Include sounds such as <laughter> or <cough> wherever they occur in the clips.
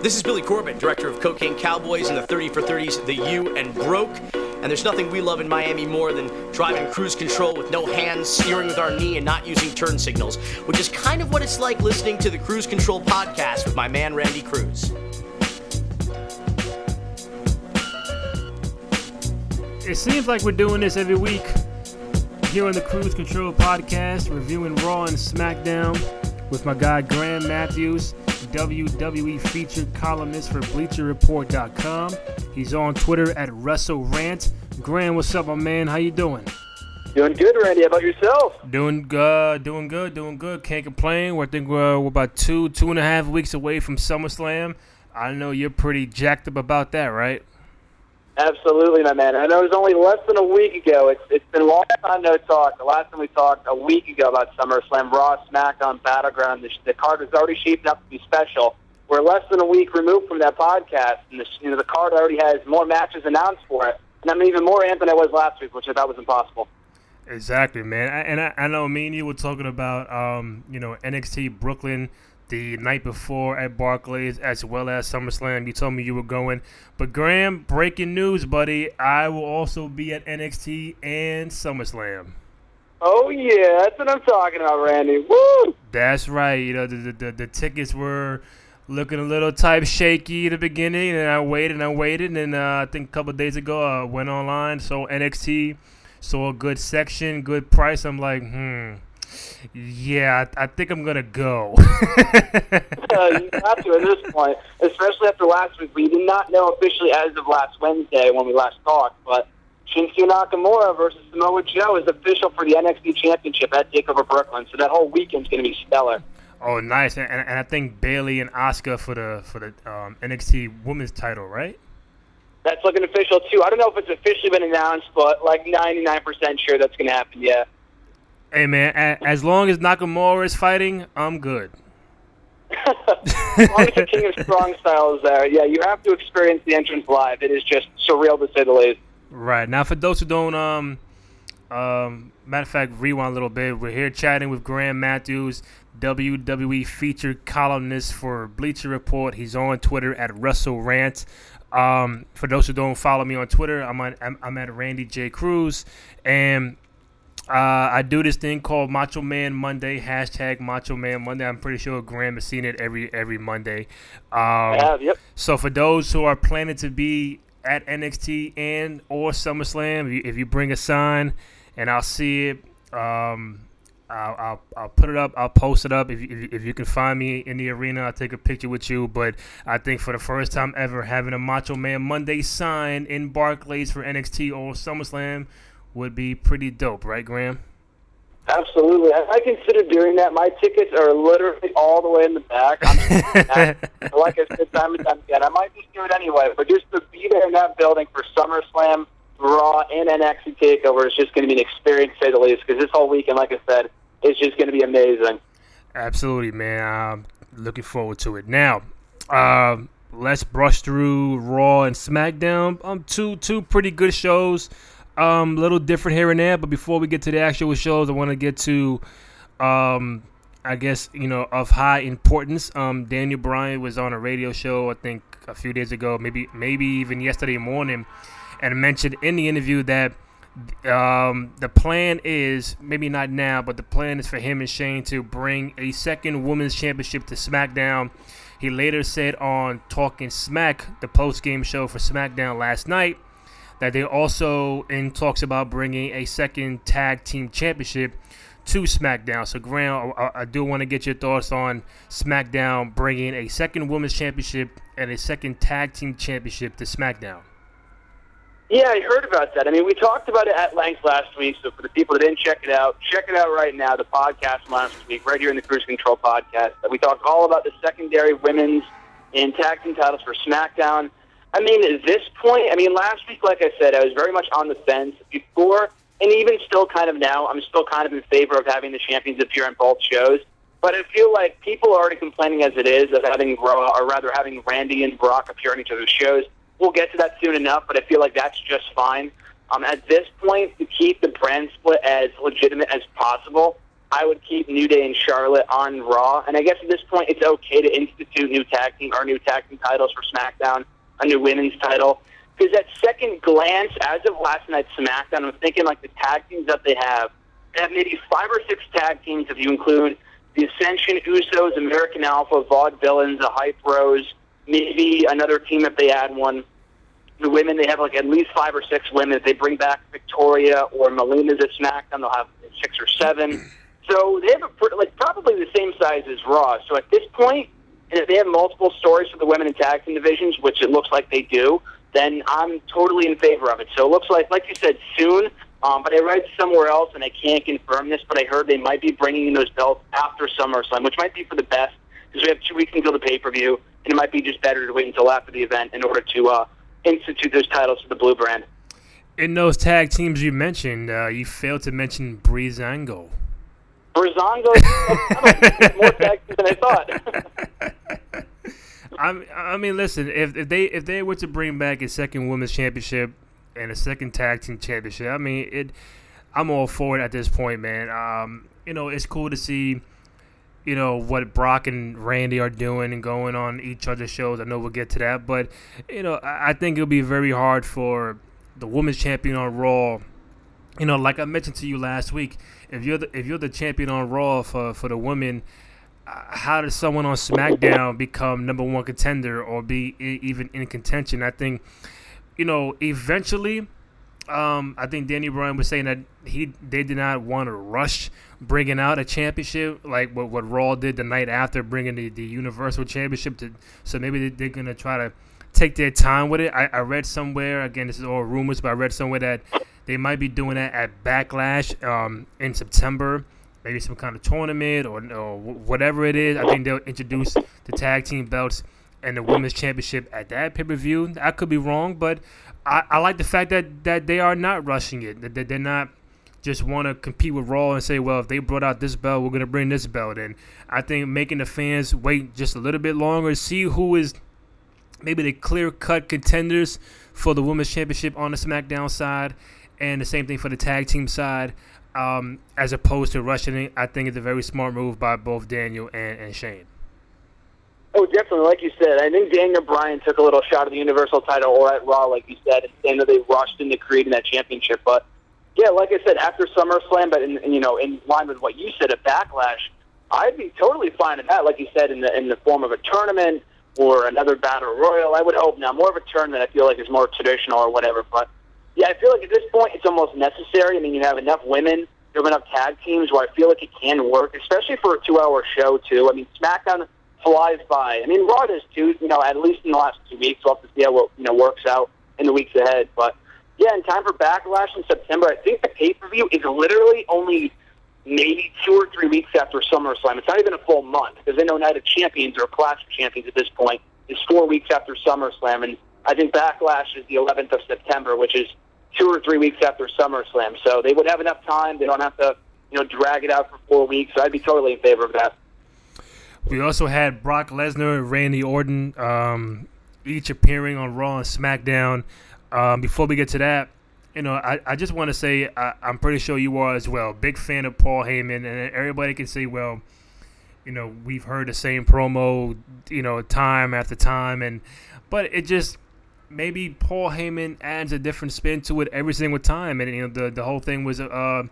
This is Billy Corben, director of Cocaine Cowboys and the 30 for 30s, The U and Broke. And there's nothing we love in Miami more than driving cruise control with no hands, steering with our knee, and not using turn signals, which is kind of what it's like listening to the Cruise Control podcast with my man Randy Cruz. It seems like we're doing this every week here on the Cruise Control podcast, reviewing Raw and SmackDown with my guy Graham Matthews. WWE featured columnist for BleacherReport.com. He's on Twitter at WrestleRant. Graham, what's up, my man? How you doing? Doing good, Randy. How about yourself? Doing good, doing good, doing good. Can't complain. We're, I think we're, we're about two, two and a half weeks away from SummerSlam. I know you're pretty jacked up about that, right? Absolutely, my man. I know it was only less than a week ago. It's it's been a long time no talk. The last time we talked a week ago about SummerSlam, Raw, SmackDown, Battleground. The, the card was already shaping up to be special. We're less than a week removed from that podcast, and the, you know the card already has more matches announced for it. And I'm even more amped than I was last week, which I thought was impossible. Exactly, man. And I, I know me and you were talking about, um, you know, NXT Brooklyn the night before at Barclays as well as SummerSlam. You told me you were going. But Graham, breaking news, buddy. I will also be at NXT and SummerSlam. Oh yeah, that's what I'm talking about, Randy. Woo! That's right. You know, the the, the tickets were looking a little type shaky at the beginning, and I waited and I waited, and uh, I think a couple days ago I went online, so NXT, saw a good section, good price. I'm like, hmm yeah, I, I think I'm gonna go. <laughs> uh, you have to at this point, especially after last week. We did not know officially as of last Wednesday when we last talked, but Shinsuke Nakamura versus Samoa Joe is official for the NXT Championship at Takeover Brooklyn. So that whole weekend's going to be stellar. Oh, nice! And, and, and I think Bayley and Asuka for the for the um, NXT Women's title, right? That's looking official too. I don't know if it's officially been announced, but like 99% sure that's going to happen. Yeah. Hey man, as long as Nakamura is fighting, I'm good. as long as the King of Strong Style is there, yeah, you have to experience the entrance live. It is just surreal to say the least. Right now, for those who don't, um, um, matter of fact, rewind a little bit. We're here chatting with Graham Matthews, WWE featured columnist for Bleacher Report. He's on Twitter at WrestleRant. Um, for those who don't follow me on Twitter, I'm on, I'm, I'm at Randy J Cruz, and uh, I do this thing called Macho Man Monday hashtag Macho Man Monday. I'm pretty sure Graham has seen it every every Monday. Um, I have, yep. So for those who are planning to be at NXT and or SummerSlam, if you, if you bring a sign and I'll see it, um, I'll, I'll, I'll put it up. I'll post it up. If, if, if you can find me in the arena, I'll take a picture with you. But I think for the first time ever, having a Macho Man Monday sign in Barclays for NXT or SummerSlam would be pretty dope, right, Graham? Absolutely. I, I consider doing that. My tickets are literally all the way in the back. <laughs> like I said time and time again, I might just do it anyway, but just to be there in that building for SummerSlam, Raw, and NXT TakeOver is just going to be an experience, to say the least, because this whole weekend, like I said, is just going to be amazing. Absolutely, man. I'm looking forward to it. Now, uh, let's brush through Raw and SmackDown. Um, two two pretty good shows. Um, a little different here and there, but before we get to the actual shows, I want to get to, um, I guess you know, of high importance. Um, Daniel Bryan was on a radio show, I think, a few days ago, maybe maybe even yesterday morning, and mentioned in the interview that um, the plan is maybe not now, but the plan is for him and Shane to bring a second women's championship to SmackDown. He later said on Talking Smack, the post game show for SmackDown last night, that they also in talks about bringing a second tag team championship to SmackDown. So, Graham, I, I do want to get your thoughts on SmackDown bringing a second women's championship and a second tag team championship to SmackDown. Yeah, I heard about that. I mean, we talked about it at length last week. So, for the people that didn't check it out, check it out right now. The podcast last week, right here in the Cruise Control podcast, we talked all about the secondary women's and tag team titles for SmackDown. I mean, at this point, I mean, last week, like I said, I was very much on the fence. Before, and even still kind of now, I'm still kind of in favor of having the champions appear on both shows. But I feel like people are already complaining as it is of having, or rather having Randy and Brock appear on each other's shows. We'll get to that soon enough, but I feel like that's just fine. Um, at this point, to keep the brand split as legitimate as possible, I would keep New Day and Charlotte on Raw. And I guess at this point, it's okay to institute new tag team or new tag team titles for SmackDown, a new women's title. Because at second glance, as of last night's SmackDown, I'm thinking like the tag teams that they have. They have maybe five or six tag teams if you include the Ascension, Usos, American Alpha, Vaudevillains, the Hype Bros, maybe another team if they add one. The women, they have like at least five or six women. If they bring back Victoria or Melina's at SmackDown, they'll have six or seven. So they have a, like probably the same size as Raw. So at this point, and if they have multiple stories for the women and tag team divisions, which it looks like they do, then I'm totally in favor of it. So it looks like, like you said, soon. Um, but I read somewhere else, and I can't confirm this, but I heard they might be bringing in those belts after SummerSlam, which might be for the best because we have two weeks until the pay per view, and it might be just better to wait until after the event in order to uh, institute those titles for the blue brand. In those tag teams you mentioned, uh, you failed to mention Breezango. Breezango more <laughs> tag teams than I thought. <laughs> I I mean, listen, if, if they if they were to bring back a second women's championship and a second tag team championship, I mean, it, I'm all for it at this point, man. Um, you know, it's cool to see, you know, what Brock and Randy are doing and going on each other's shows. I know we'll get to that, but you know, I, I think it'll be very hard for the women's champion on Raw. You know, like I mentioned to you last week, if you're the if you're the champion on Raw for for the women how does someone on SmackDown become number one contender or be even in contention? I think, you know, eventually, um, I think Danny Bryan was saying that he they did not want to rush bringing out a championship like what, what Raw did the night after bringing the, the Universal Championship to. So maybe they, are gonna try to take their time with it. I, I read somewhere again, this is all rumors, but I read somewhere that they might be doing that at Backlash um, in September maybe some kind of tournament or, or whatever it is. I think they'll introduce the tag team belts and the women's championship at that pay per view. I could be wrong, but I, I, like the fact that, that they are not rushing it. That, they're not just want to compete with Raw and say, well, if they brought out this belt, we're gonna bring this belt in. I think making the fans wait just a little bit longer, see who is maybe the clear cut contenders for the women's championship on the SmackDown side, and the same thing for the tag team side um, as opposed to rushing it. I think it's a very smart move by both Daniel and, and Shane. Oh, definitely. Like you said, I think Daniel Bryan took a little shot at the Universal title or at Raw, like you said, and saying that they rushed into creating that championship. But yeah, like I said, after SummerSlam, but in, in, you know, in line with what you said a Backlash, I'd be totally fine with that. Like you said, in the in the form of a tournament or another battle royal. I would hope now more of a tournament. I feel like is more traditional or whatever. But yeah, I feel like at this point it's almost necessary. I mean, you have enough women, you have enough tag teams where I feel like it can work, especially for a two-hour show too. I mean, SmackDown flies by. I mean, Raw does too. You know, at least in the last two weeks. We'll have to see how it you know works out in the weeks ahead. But yeah, in time for Backlash in September, I think the pay-per-view is literally only maybe two or three weeks after SummerSlam. It's not even a full month because they know Night of Champions or Clash of Champions at this point is four weeks after SummerSlam, and I think Backlash is the 11th of September, which is two or three weeks after SummerSlam. So they would have enough time. They don't have to, you know, drag it out for four weeks. So I'd be totally in favor of that. We also had Brock Lesnar and Randy Orton um, each appearing on Raw and SmackDown. Um, before we get to that, you know, I, I just want to say I, am pretty sure you are as well. Big fan of Paul Heyman, and everybody can say, well, you know, we've heard the same promo, you know, time after time, and but it just maybe Paul Heyman adds a different spin to it every single time, and you know the the whole thing was uh,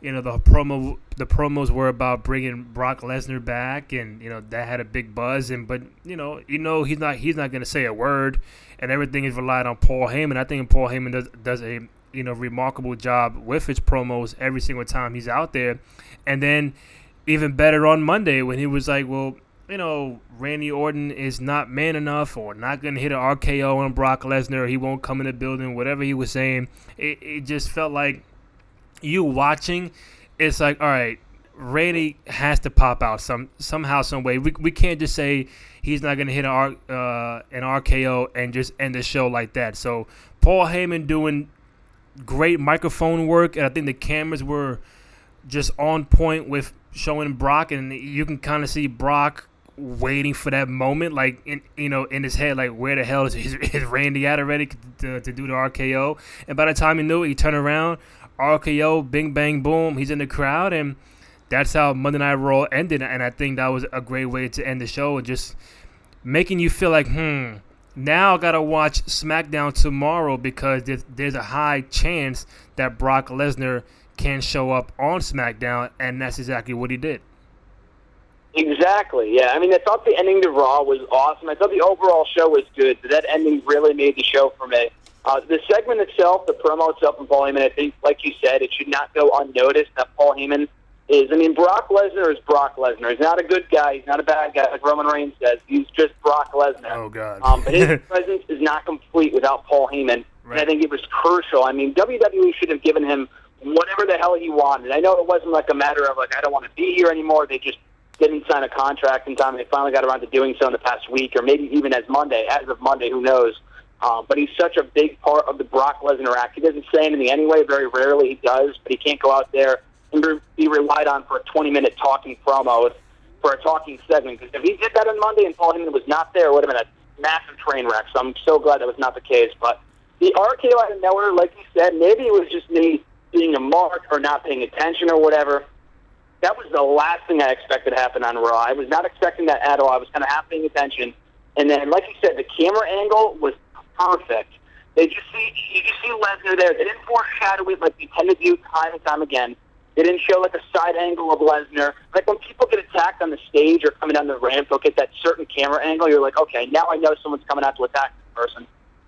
you know the promo the promos were about bringing Brock Lesnar back, and you know that had a big buzz, and but you know you know he's not he's not going to say a word, and everything is relied on Paul Heyman. I think Paul Heyman does does a you know remarkable job with his promos every single time he's out there, and then even better on Monday when he was like, well you know, Randy Orton is not man enough or not going to hit an RKO on Brock Lesnar. He won't come in the building, whatever he was saying. It, it just felt like you watching, it's like, all right, Randy has to pop out some somehow, some way. We, we can't just say he's not going to hit an, R, uh, an RKO and just end the show like that. So Paul Heyman doing great microphone work, and I think the cameras were just on point with showing Brock, and you can kind of see Brock waiting for that moment, like in you know in his head, like where the hell is, <laughs> Randy at already to, to do the RKO? And by the time he knew it, he turned around, RKO, bing bang boom, he's in the crowd, and that's how Monday Night Raw ended, and I think that was a great way to end the show, just making you feel like, hmm, now I gotta watch SmackDown tomorrow because there's, there's a high chance that Brock Lesnar can show up on SmackDown, and that's exactly what he did. Exactly. Yeah. I mean, I thought the ending to Raw was awesome. I thought the overall show was good, but that ending really made the show for me. Uh, the segment itself, the promo itself from Paul Heyman, I think, like you said, it should not go unnoticed that Paul Heyman is. I mean, Brock Lesnar is Brock Lesnar. He's not a good guy. He's not a bad guy, like Roman Reigns says. He's just Brock Lesnar. Oh God. um, but his <laughs> presence is not complete without Paul Heyman, Right. and I think it was crucial. I mean, WWE should have given him whatever the hell he wanted. I know it wasn't like a matter of like I don't want to be here anymore. They just didn't sign a contract in time. They finally got around to doing so in the past week, or maybe even as Monday, as of Monday, who knows? Um, but he's such a big part of the Brock Lesnar act. He doesn't say anything anyway. Very rarely he does, but he can't go out there and re- be relied on for a 20-minute talking promo for a talking segment. Because if he did that on Monday and Paul Heyman was not there, it would have been a massive train wreck. So I'm so glad that was not the case. But the RKO out of nowhere, like you said, maybe it was just me being a mark or not paying attention or whatever. That was the last thing I expected to happen on Raw. I was not expecting that at all. I was kind of half paying attention. And then, like you said, the camera angle was perfect. They just see you just see Lesnar there. They didn't foreshadow it like they tend to do time and time again. They didn't show like a side angle of Lesnar. Like when people get attacked on the stage or coming down the ramp, they'll get that certain camera angle. You're like, okay, now I know someone's coming out to attack this person.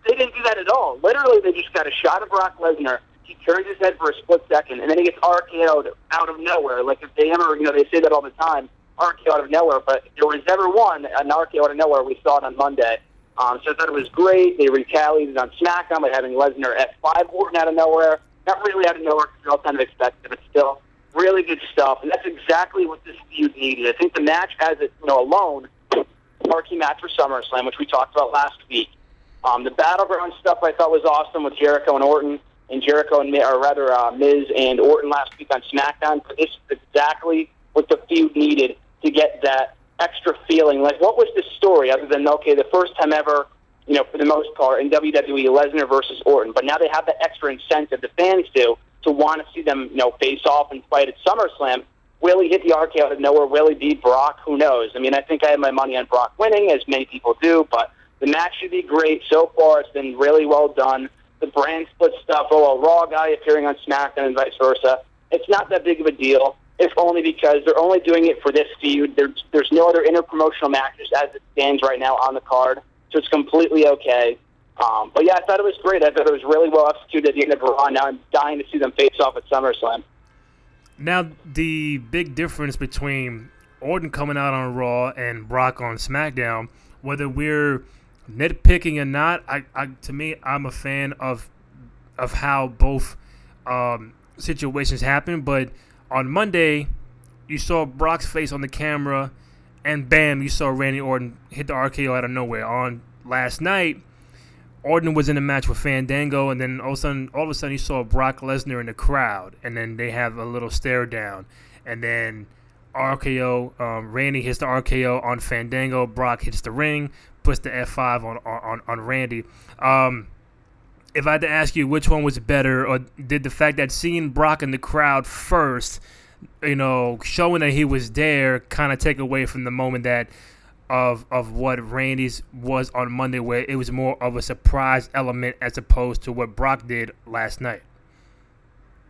They didn't do that at all. Literally, they just got a shot of Brock Lesnar. He turns his head for a split second, and then he gets RKO'd out of nowhere. Like if they ever, you know, they say that all the time, RKO out of nowhere. But if there was ever one, an RKO out of nowhere, we saw it on Monday. Um, so I thought it was great. They retaliated on SmackDown by having Lesnar F5 Orton out of nowhere. Not really out of nowhere because we all kind of expected but still really good stuff. And that's exactly what this feud needed. I think the match as it, you know, alone, marquee match for SummerSlam, which we talked about last week. Um, the battleground stuff I thought was awesome with Jericho and Orton, and Jericho and or rather uh, Miz and Orton last week on SmackDown. But this is exactly what the feud needed to get that extra feeling. Like, what was the story other than okay, the first time ever, you know, for the most part in WWE, Lesnar versus Orton. But now they have that extra incentive. The fans do to want to see them, you know, face off and fight at SummerSlam. Will he hit the RK out of nowhere? Will he beat Brock? Who knows? I mean, I think I have my money on Brock winning, as many people do, but the match should be great. So far, it's been really well done. The brand split stuff, oh, a Raw guy appearing on SmackDown and vice versa. It's not that big of a deal, if only because they're only doing it for this feud. There's, there's no other interpromotional matches as it stands right now on the card, so it's completely okay. Um, but yeah, I thought it was great. I thought it was really well executed at the end of Raw. Now I'm dying to see them face off at SummerSlam. Now, the big difference between Orton coming out on Raw and Brock on SmackDown, whether we're nitpicking or not, I, I to me, I'm a fan of of how both um, situations happen. But on Monday, you saw Brock's face on the camera, and bam, you saw Randy Orton hit the RKO out of nowhere. On last night, Orton was in a match with Fandango, and then all of a sudden, all of a sudden, you saw Brock Lesnar in the crowd, and then they have a little stare down, and then RKO, um, Randy hits the RKO on Fandango, Brock hits the ring, puts the F5 on on, on Randy. Um, if I had to ask you which one was better, or did the fact that seeing Brock in the crowd first, you know, showing that he was there, kind of take away from the moment that of of what Randy's was on Monday, where it was more of a surprise element as opposed to what Brock did last night.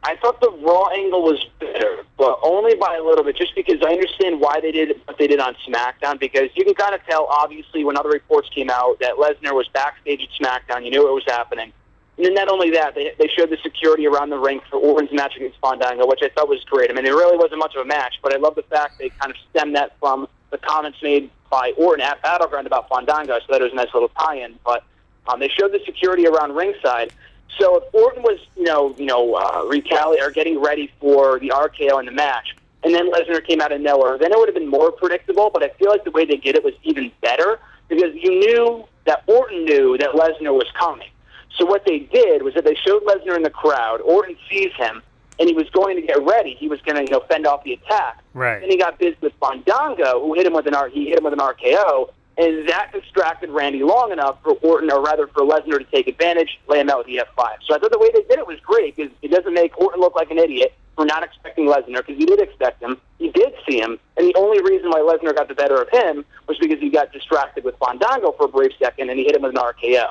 I thought the Raw angle was better, but only by a little bit, just because I understand why they did what they did on SmackDown, because you can kind of tell, obviously, when other reports came out that Lesnar was backstage at SmackDown, you knew it was happening. And then not only that, they, they showed the security around the ring for Orton's match against Fandango, which I thought was great. I mean, it really wasn't much of a match, but I love the fact they kind of stemmed that from the comments made by Orton at Battleground about Fandango, so that was a nice little tie-in. But um, they showed the security around ringside. So if Orton was, you know, you know, uh, retali- or getting ready for the RKO in the match, and then Lesnar came out of nowhere, then it would have been more predictable. But I feel like the way they did it was even better because you knew that Orton knew that Lesnar was coming. So what they did was that they showed Lesnar in the crowd. Orton sees him, and he was going to get ready. He was going to, you know, fend off the attack. Right. Then he got busy with Fandango, who hit him with an R. He hit him with an RKO, and that distracted Randy long enough for Orton, or rather for Lesnar, to take advantage, lay him out with the F5. So I thought the way they did it was great because it doesn't make Orton look like an idiot. for not expecting Lesnar because he did expect him. He did see him, and the only reason why Lesnar got the better of him was because he got distracted with Fandango for a brief second, and he hit him with an RKO.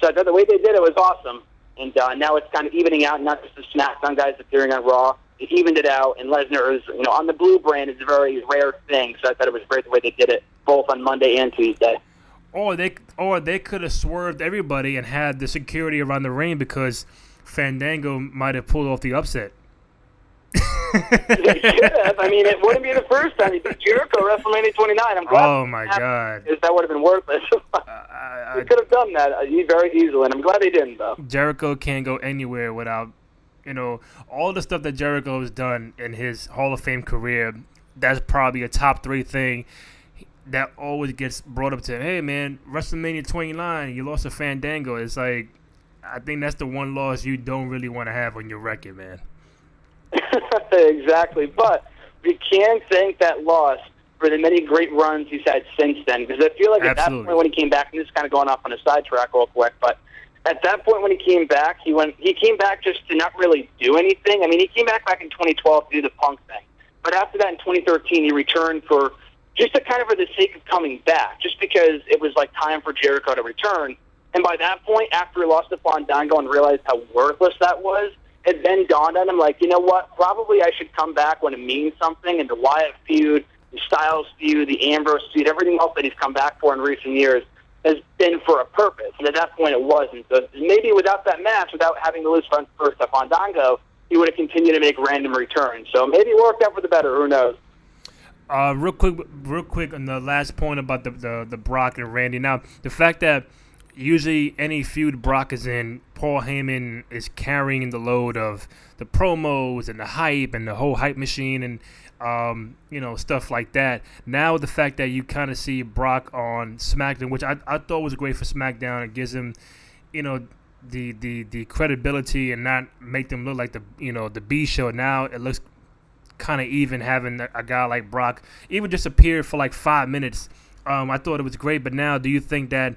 So I thought the way they did it was awesome, and uh, now it's kind of evening out. Not just the SmackDown guys appearing on Raw, it evened it out, and Lesnar is, you know, on the blue brand is a very rare thing. So I thought it was great the way they did it, both on Monday and Tuesday. Or they, or they could have swerved everybody and had the security around the ring because Fandango might have pulled off the upset. they should have. I mean, it wouldn't be the first time Jericho WrestleMania 29. I'm glad. Oh my god! That would have been worthless. <laughs> uh, they could have done that uh, very easily, and I'm glad they didn't, though. Jericho can't go anywhere without, you know, all the stuff that Jericho has done in his Hall of Fame career. That's probably a top three thing that always gets brought up to. Hey man, WrestleMania 29, you lost a Fandango. It's like, I think that's the one loss you don't really want to have on your record, man. <laughs> exactly. But we can thank that loss for the many great runs he's had since then. Because I feel like at Absolutely. that point when he came back, and this is kind of going off on a sidetrack real quick, but at that point when he came back, he went. He came back just to not really do anything. I mean, he came back back in 2012 to do the Punk thing, but after that in 2013, he returned for just to kind of for the sake of coming back, just because it was like time for Jericho to return. And by that point, after he lost to Fandango and realized how worthless that was, it then dawned on him, like, you know what? Probably I should come back when it means something. And the Wyatt feud, the Styles feud, the Ambrose feud, everything else that he's come back for in recent years has been for a purpose. And at that point, it wasn't. So maybe without that match, without having to lose first to Fandango, he would have continued to make random returns. So maybe it worked out for the better. Who knows? Uh, real quick, real quick on the last point about the, the the Brock and Randy. Now, the fact that usually any feud Brock is in, Paul Heyman is carrying the load of the promos and the hype and the whole hype machine and um, you know stuff like that. Now the fact that you kind of see Brock on SmackDown, which I, I thought was great for SmackDown, it gives him you know the the the credibility and not make them look like the you know the B show. Now it looks kind of even having a, guy like Brock even just appear for like five minutes. Um, I thought it was great, but now do you think that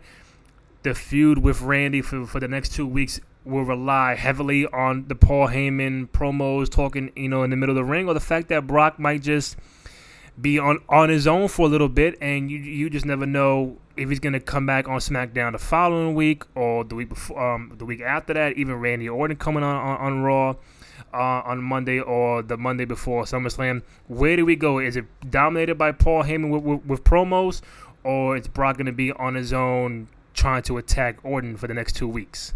the feud with Randy for, for the next two weeks will rely heavily on the Paul Heyman promos talking, you know, in the middle of the ring, or the fact that Brock might just be on, on his own for a little bit, and you you just never know if he's gonna come back on SmackDown the following week or the week before, um, the week after that. Even Randy Orton coming on on, on Raw. Uh, on Monday or the Monday before SummerSlam. Where do we go? Is it dominated by Paul Heyman with, with, with promos, or is Brock going to be on his own trying to attack Orton for the next two weeks?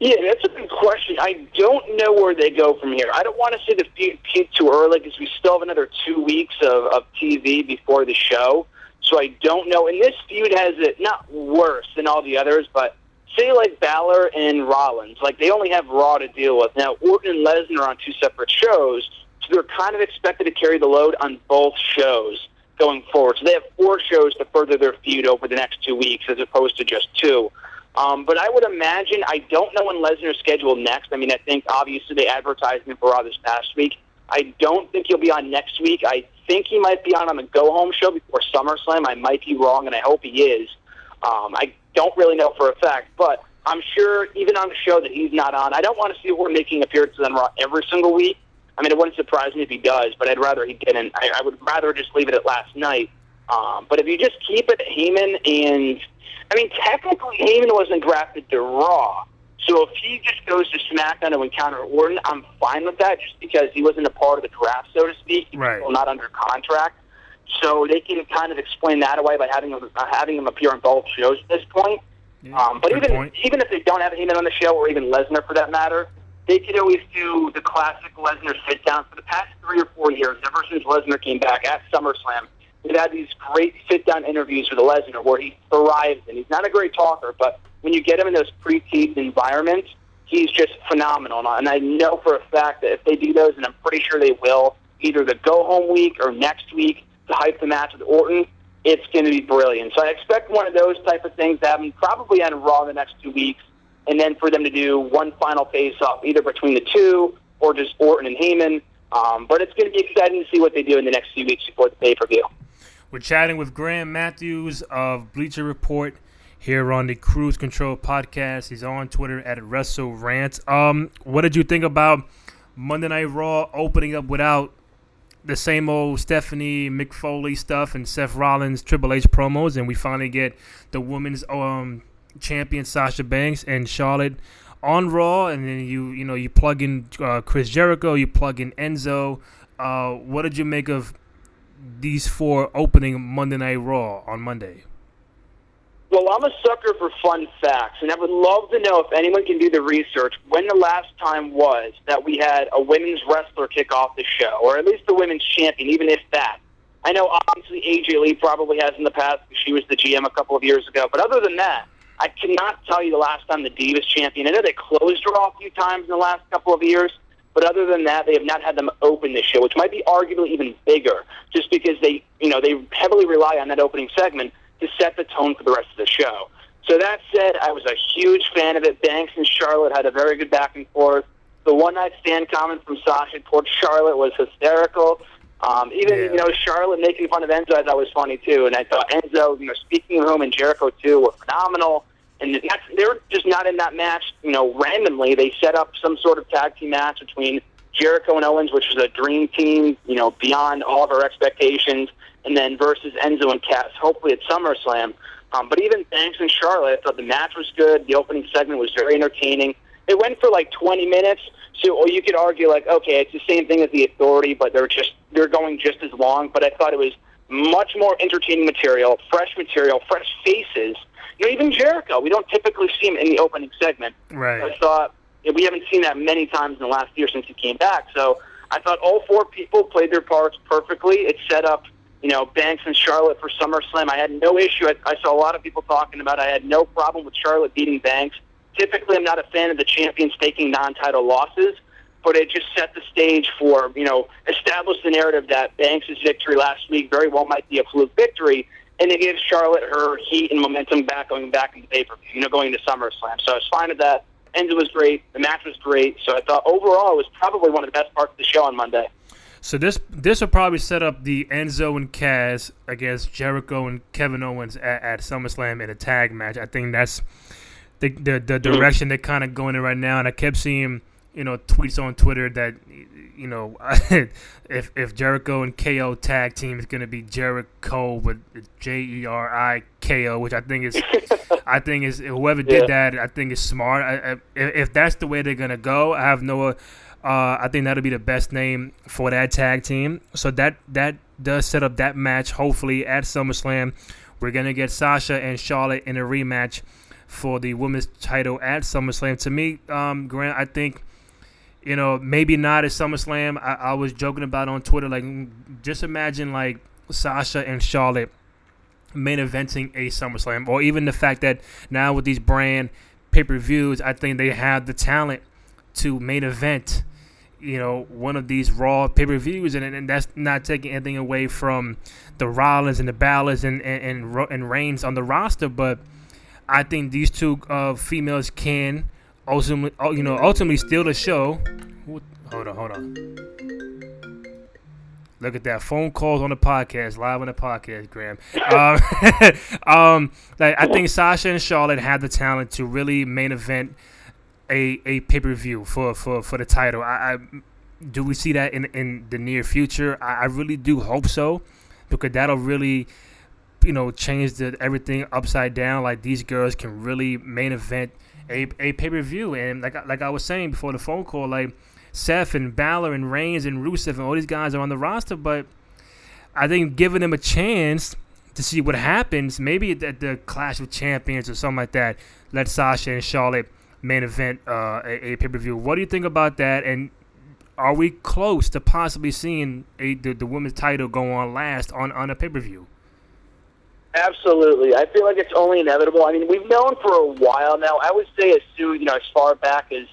Yeah, that's a good question. I don't know where they go from here. I don't want to say the feud peaked too early because we still have another two weeks of, of TV before the show. So I don't know. And this feud has it not worse than all the others, but say like Balor and Rollins, like they only have Raw to deal with. Now Orton and Lesnar are on two separate shows, so they're kind of expected to carry the load on both shows going forward. So they have four shows to further their feud over the next two weeks as opposed to just two. Um, but I would imagine, I don't know when Lesnar's scheduled next. I mean, I think obviously they advertised him for Raw this past week. I don't think he'll be on next week. I think he might be on on the Go Home show before SummerSlam. I might be wrong, and I hope he is. Um, I don't really know for a fact, but I'm sure even on the show that he's not on, I don't want to see we're making appearances on Raw every single week. I mean, it wouldn't surprise me if he does, but I'd rather he didn't. I, I would rather just leave it at last night. Um, but if you just keep it Heyman and, I mean, technically Heyman wasn't drafted to Raw. So if he just goes to SmackDown to encounter Orton, I'm fine with that just because he wasn't a part of the draft, so to speak. He's right. still not under contract. So they can kind of explain that away by having him, uh, having him appear on both shows at this point. Yeah, um, but even point. even if they don't have Heyman on the show, or even Lesnar for that matter, they could always do the classic Lesnar sit down. For the past three or four years, ever since Lesnar came back at SummerSlam, they've had these great sit down interviews with Lesnar where he thrives, and he's not a great talker, but when you get him in those pre-taped environments, he's just phenomenal. And I know for a fact that if they do those, and I'm pretty sure they will, either the go home week or next week hype the match with Orton, it's going to be brilliant. So I expect one of those type of things to happen probably on Raw in the next two weeks, and then for them to do one final face-off either between the two or just Orton and Heyman. Um, but it's going to be exciting to see what they do in the next few weeks before the pay-per-view. We're chatting with Graham Matthews of Bleacher Report here on the Cruise Control podcast. He's on Twitter at WrestleRant. Um, what did you think about Monday Night Raw opening up without the same old Stephanie Mick Foley stuff and Seth Rollins Triple H promos, and we finally get the women's um, champion Sasha Banks and Charlotte on Raw, and then you you know you plug in uh, Chris Jericho, you plug in Enzo. Uh, what did you make of these four opening Monday Night Raw on Monday? Well, I'm a sucker for fun facts, and I would love to know if anyone can do the research when the last time was that we had a women's wrestler kick off the show, or at least the women's champion, even if that. I know obviously AJ Lee probably has in the past because she was the GM a couple of years ago, but other than that, I cannot tell you the last time the Divas champion. I know they closed Raw a few times in the last couple of years, but other than that, they have not had them open the show, which might be arguably even bigger, just because they, you know, they heavily rely on that opening segment to set the tone for the rest of the show. So that said, I was a huge fan of it. Banks and Charlotte had a very good back and forth. The one night stand comment from Sasha towards Charlotte was hysterical. Um, even yeah. you know Charlotte making fun of Enzo, I thought was funny too. And I thought Enzo, you know, speaking of him and Jericho too, were phenomenal. And that's, they were just not in that match, you know, randomly. They set up some sort of tag team match between Jericho and Owens, which was a dream team, you know, beyond all of our expectations and then versus Enzo and Cass, hopefully at SummerSlam. Um, but even Banks and Charlotte, I thought the match was good. The opening segment was very entertaining. It went for like 20 minutes, so or you could argue like, okay, it's the same thing as the Authority, but they're just they're going just as long. But I thought it was much more entertaining material, fresh material, fresh faces. You know, even Jericho, we don't typically see him in the opening segment. Right. I thought we haven't seen that many times in the last year since he came back. So I thought all four people played their parts perfectly. It set up you know, Banks and Charlotte for SummerSlam. I had no issue. I, I saw a lot of people talking about. It. I had no problem with Charlotte beating Banks. Typically, I'm not a fan of the champions taking non-title losses, but it just set the stage for you know establish the narrative that Banks' victory last week very well might be a fluke victory, and it gives Charlotte her heat and momentum back going back into pay-per-view. You know, going to SummerSlam. So I was fine with that. Enzo was great. The match was great. So I thought overall it was probably one of the best parts of the show on Monday. So this this will probably set up the Enzo and Cass against Jericho and Kevin Owens at, at SummerSlam in a tag match. I think that's the the, the direction they're kind of going in right now. And I kept seeing you know tweets on Twitter that you know <laughs> if if Jericho and KO tag team is going to be Jericho with J E R I K O, which I think is <laughs> I think is whoever did yeah. that I think is smart. I, I, if that's the way they're going to go, I have no uh, I think that'll be the best name for that tag team. So that that does set up that match. Hopefully at SummerSlam, we're gonna get Sasha and Charlotte in a rematch for the women's title at SummerSlam. To me, um, Grant, I think you know maybe not at SummerSlam. I, I was joking about on Twitter like just imagine like Sasha and Charlotte main eventing a SummerSlam, or even the fact that now with these brand pay per views, I think they have the talent to main event you know, one of these Raw pay per views, and, and that's not taking anything away from the Rollins and the Ballas and and and, and Reigns on the roster, but I think these two uh, females can ultimately, uh, you know, ultimately steal the show. Hold on, hold on. Look at that phone calls on the podcast, live on the podcast, Graham. <laughs> um, <laughs> um, like I think Sasha and Charlotte have the talent to really main event a, a pay per view for, for, for the title. I, I, do we see that in in the near future? I, I really do hope so, because that'll really you know change the everything upside down. Like these girls can really main event a, a pay per view, and like like I was saying before the phone call, like Seth and Balor and Reigns and Rusev and all these guys are on the roster, but I think giving them a chance to see what happens, maybe at the Clash of Champions or something like that, let Sasha and Charlotte main event uh, a, a pay per view. What do you think about that? And are we close to possibly seeing a, the, the women's title go on last on, on a pay per view? Absolutely. I feel like it's only inevitable. I mean, we've known for a while now. I would say as soon, you know, as far back as,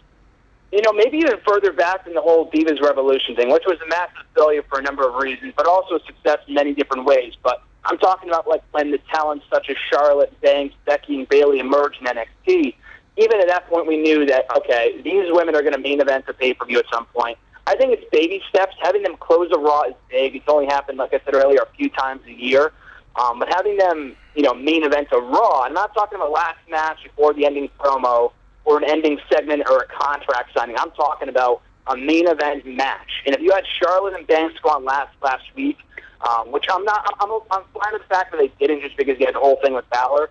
you know, maybe even further back than the whole Divas Revolution thing, which was a massive failure for a number of reasons, but also a success in many different ways. But I'm talking about like when the talents such as Charlotte, Banks, Becky, and Bayley emerged in NXT even at that point, we knew that okay, these women are going to main event the pay per view at some point. I think it's baby steps. Having them close a Raw is big. It's only happened, like I said earlier, a few times a year. Um, but having them, you know, main event a Raw. I'm not talking about last match before the ending promo or an ending segment or a contract signing. I'm talking about a main event match. And if you had Charlotte and Banks go on last last week, um, which I'm not, I'm, I'm fine with the fact that they didn't just because you had the whole thing with Balor.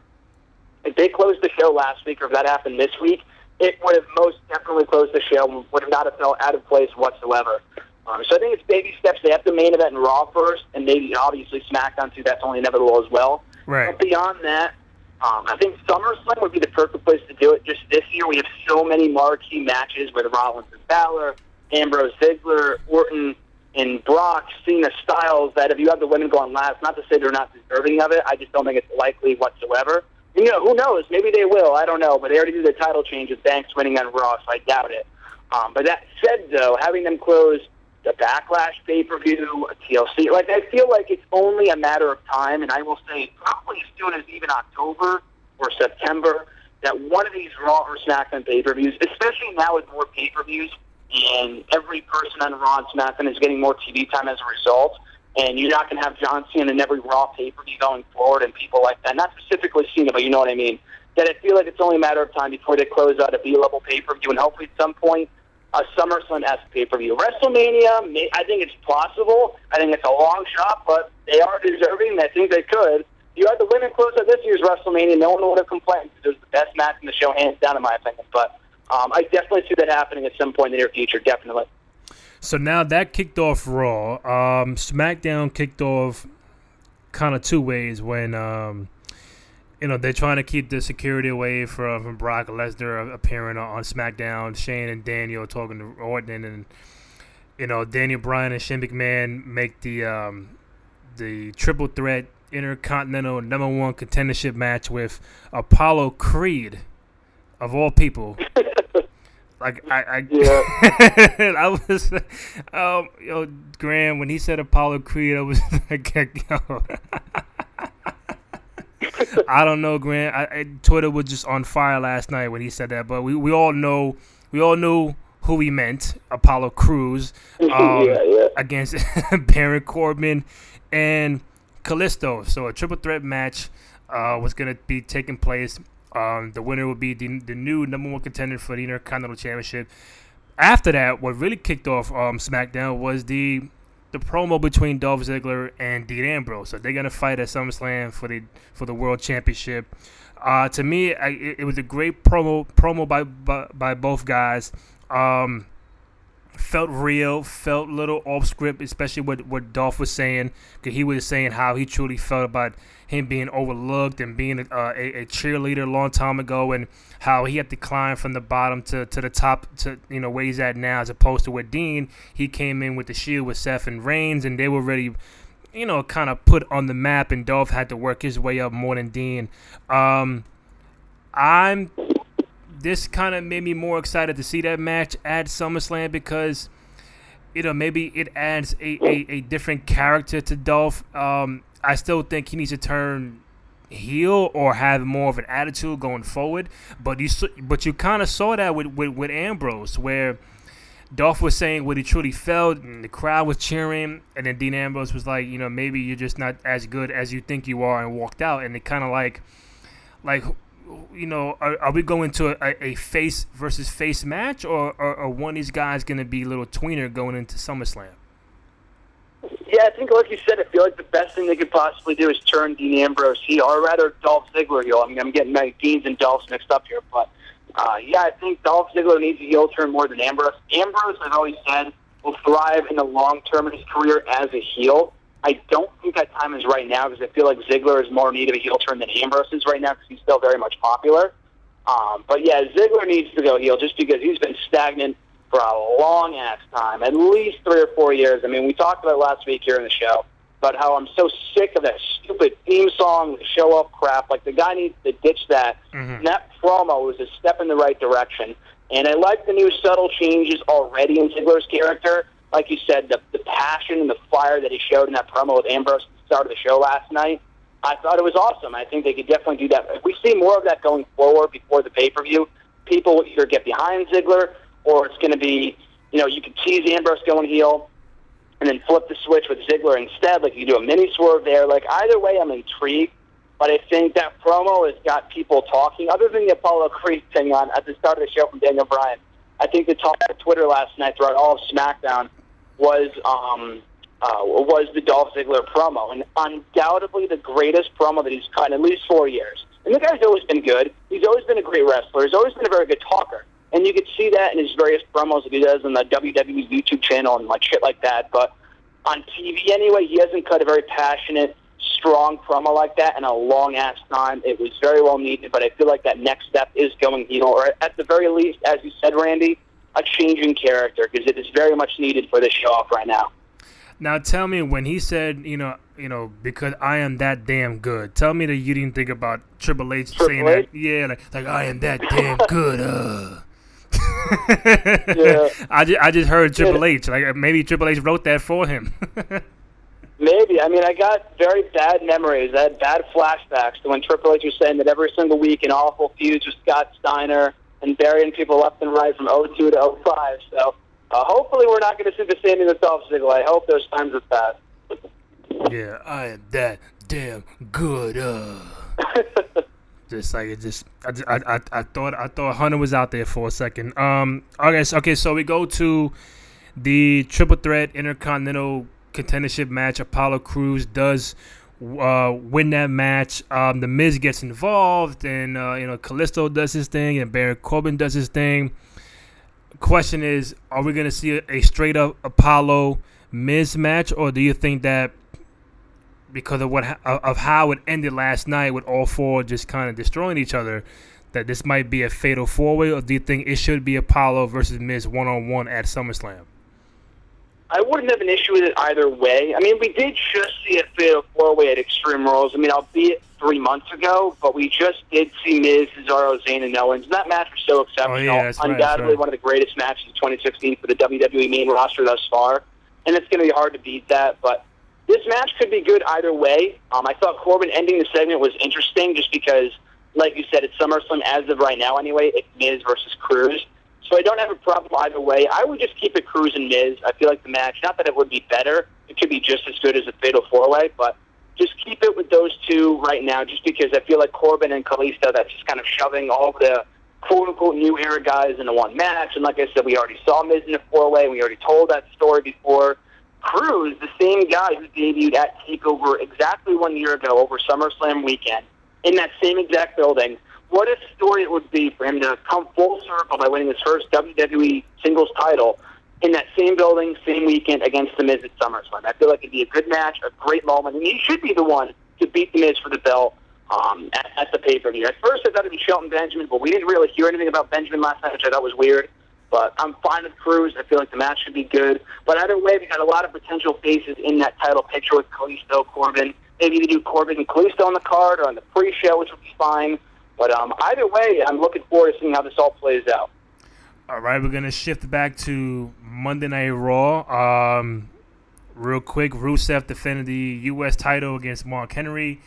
If they closed the show last week, or if that happened this week, it would have most definitely closed the show. Would have not have felt out of place whatsoever. Um, so I think it's baby steps. They have the main event in Raw first, and maybe obviously SmackDown too. That's only inevitable as well. Right. But beyond that, um, I think SummerSlam would be the perfect place to do it. Just this year, we have so many marquee matches with Rollins and Balor, Ambrose Ziggler, Orton and Brock, Cena, Styles. That if you have the women go on last, not to say they're not deserving of it, I just don't think it's likely whatsoever. You know, who knows? Maybe they will. I don't know. But they already did the title change with Banks winning on Raw, so I doubt it. Um, but that said, though, having them close the Backlash pay per view, TLC. Like I feel like it's only a matter of time, and I will say probably as soon as even October or September that one of these Raw or SmackDown pay per views, especially now with more pay per views, and every person on Raw and SmackDown is getting more TV time as a result. And you're not going to have John Cena in every Raw pay per view going forward, and people like that. Not specifically Cena, but you know what I mean. That I feel like it's only a matter of time before they close out a B level pay per view, and hopefully at some point a SummerSlam esque pay per view. WrestleMania, may, I think it's possible. I think it's a long shot, but they are deserving. I think they could. You had the women close out this year's WrestleMania. No one would have complained. It was the best match in the show, hands down, in my opinion. But um, I definitely see that happening at some point in the near future. Definitely. So now that kicked off Raw. Um, SmackDown kicked off kind of two ways when um, you know, they're trying to keep the security away from, from Brock Lesnar appearing on, SmackDown. Shane and Daniel talking to Orton, and you know, Daniel Bryan and Shane McMahon make the um, the triple threat intercontinental number one contendership match with Apollo Creed, of all people. <laughs> like I, I, <laughs> yeah. I was, um, yo, Graham, when he said Apollo Creed, I was <laughs> like, yo. I don't know, Grant. I, I, Twitter was just on fire last night when he said that, but we, we all know we all knew who he meant, Apollo Cruz, <laughs> um, yeah, yeah. against Baron Corbin and Kalisto. So a triple threat match uh, was going to be taking place. Um, the winner would be the, the new number one contender for the Intercontinental Championship. After that, what really kicked off um, SmackDown was the the promo between Dolph Ziggler and Dean Ambrose. So they're gonna fight at SummerSlam for the for the World Championship. Uh, to me, I, it, it, was a great promo promo by by, by both guys. Um, felt real, felt little off script, especially what what Dolph was saying. Cause he was saying how he truly felt about him being overlooked and being a, a, cheerleader a long time ago, and how he had to climb from the bottom to, to the top to you know where he's at now, as opposed to with Dean, he came in with the Shield with Seth and Reigns, and they were ready. You know, kind of put on the map, and Dolph had to work his way up more than Dean. Um, I'm this kind of made me more excited to see that match at SummerSlam because you know maybe it adds a, a, a different character to Dolph. Um, I still think he needs to turn heel or have more of an attitude going forward. But you but you kind of saw that with, with, with Ambrose where Dolph was saying what he truly felt, and the crowd was cheering, and then Dean Ambrose was like, you know, maybe you're just not as good as you think you are, and walked out. And it kind of like, like, you know, are, are we going to a, a, face versus face match, or, or, one of these guys going to be a little tweener going into SummerSlam? Yeah, I think, like you said, I feel like the best thing they could possibly do is turn Dean Ambrose heel, or rather Dolph Ziggler heel. I mean, I'm getting my Deans and Dolphs mixed up here, but uh, yeah, I think Dolph Ziggler needs a heel turn more than Ambrose. Ambrose, I've always said, will thrive in the long term in his career as a heel. I don't think that time is right now because I feel like Ziggler is more in need of a heel turn than Ambrose is right now because he's still very much popular. Um, but yeah, Ziggler needs to go heel just because he's been stagnant for a long ass time, at least three or four years. I mean, we talked about last week here in the show about how I'm so sick of that stupid theme song, show up crap. Like the guy needs to ditch that. Mm-hmm. And that promo was a step in the right direction. And I like the new subtle changes already in Ziggler's character. Like you said, the, the passion and the fire that he showed in that promo with Ambrose at the start of the show last night. I thought it was awesome. I think they could definitely do that. If we see more of that going forward before the pay per view, people will either get behind Ziggler or it's going to be, you know, you could tease Ambrose going heel and then flip the switch with Ziggler instead. Like you do a mini swerve there. Like either way, I'm intrigued. But I think that promo has got people talking. Other than the Apollo Creed thing on at the start of the show from Daniel Bryan, I think the talk on Twitter last night throughout all of SmackDown was um, uh, was the Dolph Ziggler promo, and undoubtedly the greatest promo that he's cut in at least four years. And the guy's always been good. He's always been a great wrestler. He's always been a very good talker. And you could see that in his various promos that he does on the WWE YouTube channel and like shit like that. But on TV anyway, he hasn't cut a very passionate, strong promo like that in a long ass time. It was very well needed, but I feel like that next step is going heel, or at the very least, as you said, Randy, a change in character because it is very much needed for this show off right now. Now tell me when he said, you know, you know, because I am that damn good. Tell me that you didn't think about Triple H Triple saying H? that. Yeah, like, like I am that damn <laughs> good. Uh. Yeah. <laughs> I just, I just heard Triple H. Like maybe Triple H wrote that for him. <laughs> Maybe. I mean, I got very bad memories. I had bad flashbacks to when Triple H was saying that every single week in awful feuds with Scott Steiner and burying people left and right from 02 to 05. So uh, hopefully we're not going to see the same with Dolph Ziggler. I hope those times have passed. yeah, I am that damn good. Uh. <laughs> just like it just I, just- I, I, I thought I thought Hunter was out there for a second. Um okay so, okay so we go to the triple threat intercontinental contendership match. Apollo Crews does uh, win that match. Um, the Miz gets involved, and uh, you know Kalisto does his thing, and Baron Corbin does his thing. Question is, are we gonna see a, a straight up Apollo Miz match, or do you think that because of what of how it ended last night with all four just kind of destroying each other, that this might be a fatal four way, or do you think it should be Apollo versus Miz one on one at SummerSlam? I wouldn't have an issue with it either way. I mean, we did just see a fatal four way at Extreme Rules. I mean, albeit three months ago, but we just did see Miz, Cesaro, Zayn, and Owens. And that match was so exceptional. Oh, yeah, that's right, Undoubtedly right. one of the greatest matches of 2016 for the WWE main roster thus far. And it's going to be hard to beat that. But this match could be good either way. Um, I thought Corbin ending the segment was interesting just because, like you said, it's SummerSlam as of right now anyway. It's Miz versus Crews. So I don't have a problem either way. I would just keep it Crews and Miz. I feel like the match, not that it would be better, it could be just as good as a Fatal Four Way, but just keep it with those two right now, just because I feel like Corbin and Kalisto, that's just kind of shoving all the quote unquote new era guys into one match. And like I said, we already saw Miz in a four way. We already told that story before. Crews, the same guy who debuted at TakeOver exactly one year ago over SummerSlam weekend in that same exact building. What a story it would be for him to come full circle by winning his first WWE singles title in that same building, same weekend against The Miz at SummerSlam. I feel like it'd be a good match, a great moment, and he should be the one to beat The Miz for the belt um, at, at the pay-per-view. At first, I thought it'd be Shelton Benjamin, but we didn't really hear anything about Benjamin last night, which I thought was weird. But I'm fine with Crews. I feel like the match should be good. But either way, we got a lot of potential faces in that title picture with Kalisto, Corbin. Maybe they do Corbin and Kalisto on the card or on the pre-show, which would be fine. But um, either way, I'm looking forward to seeing how this all plays out. All right, we're gonna shift back to Monday Night Raw. Um, real quick, Rusev defended the U.S. title against Mark Henry.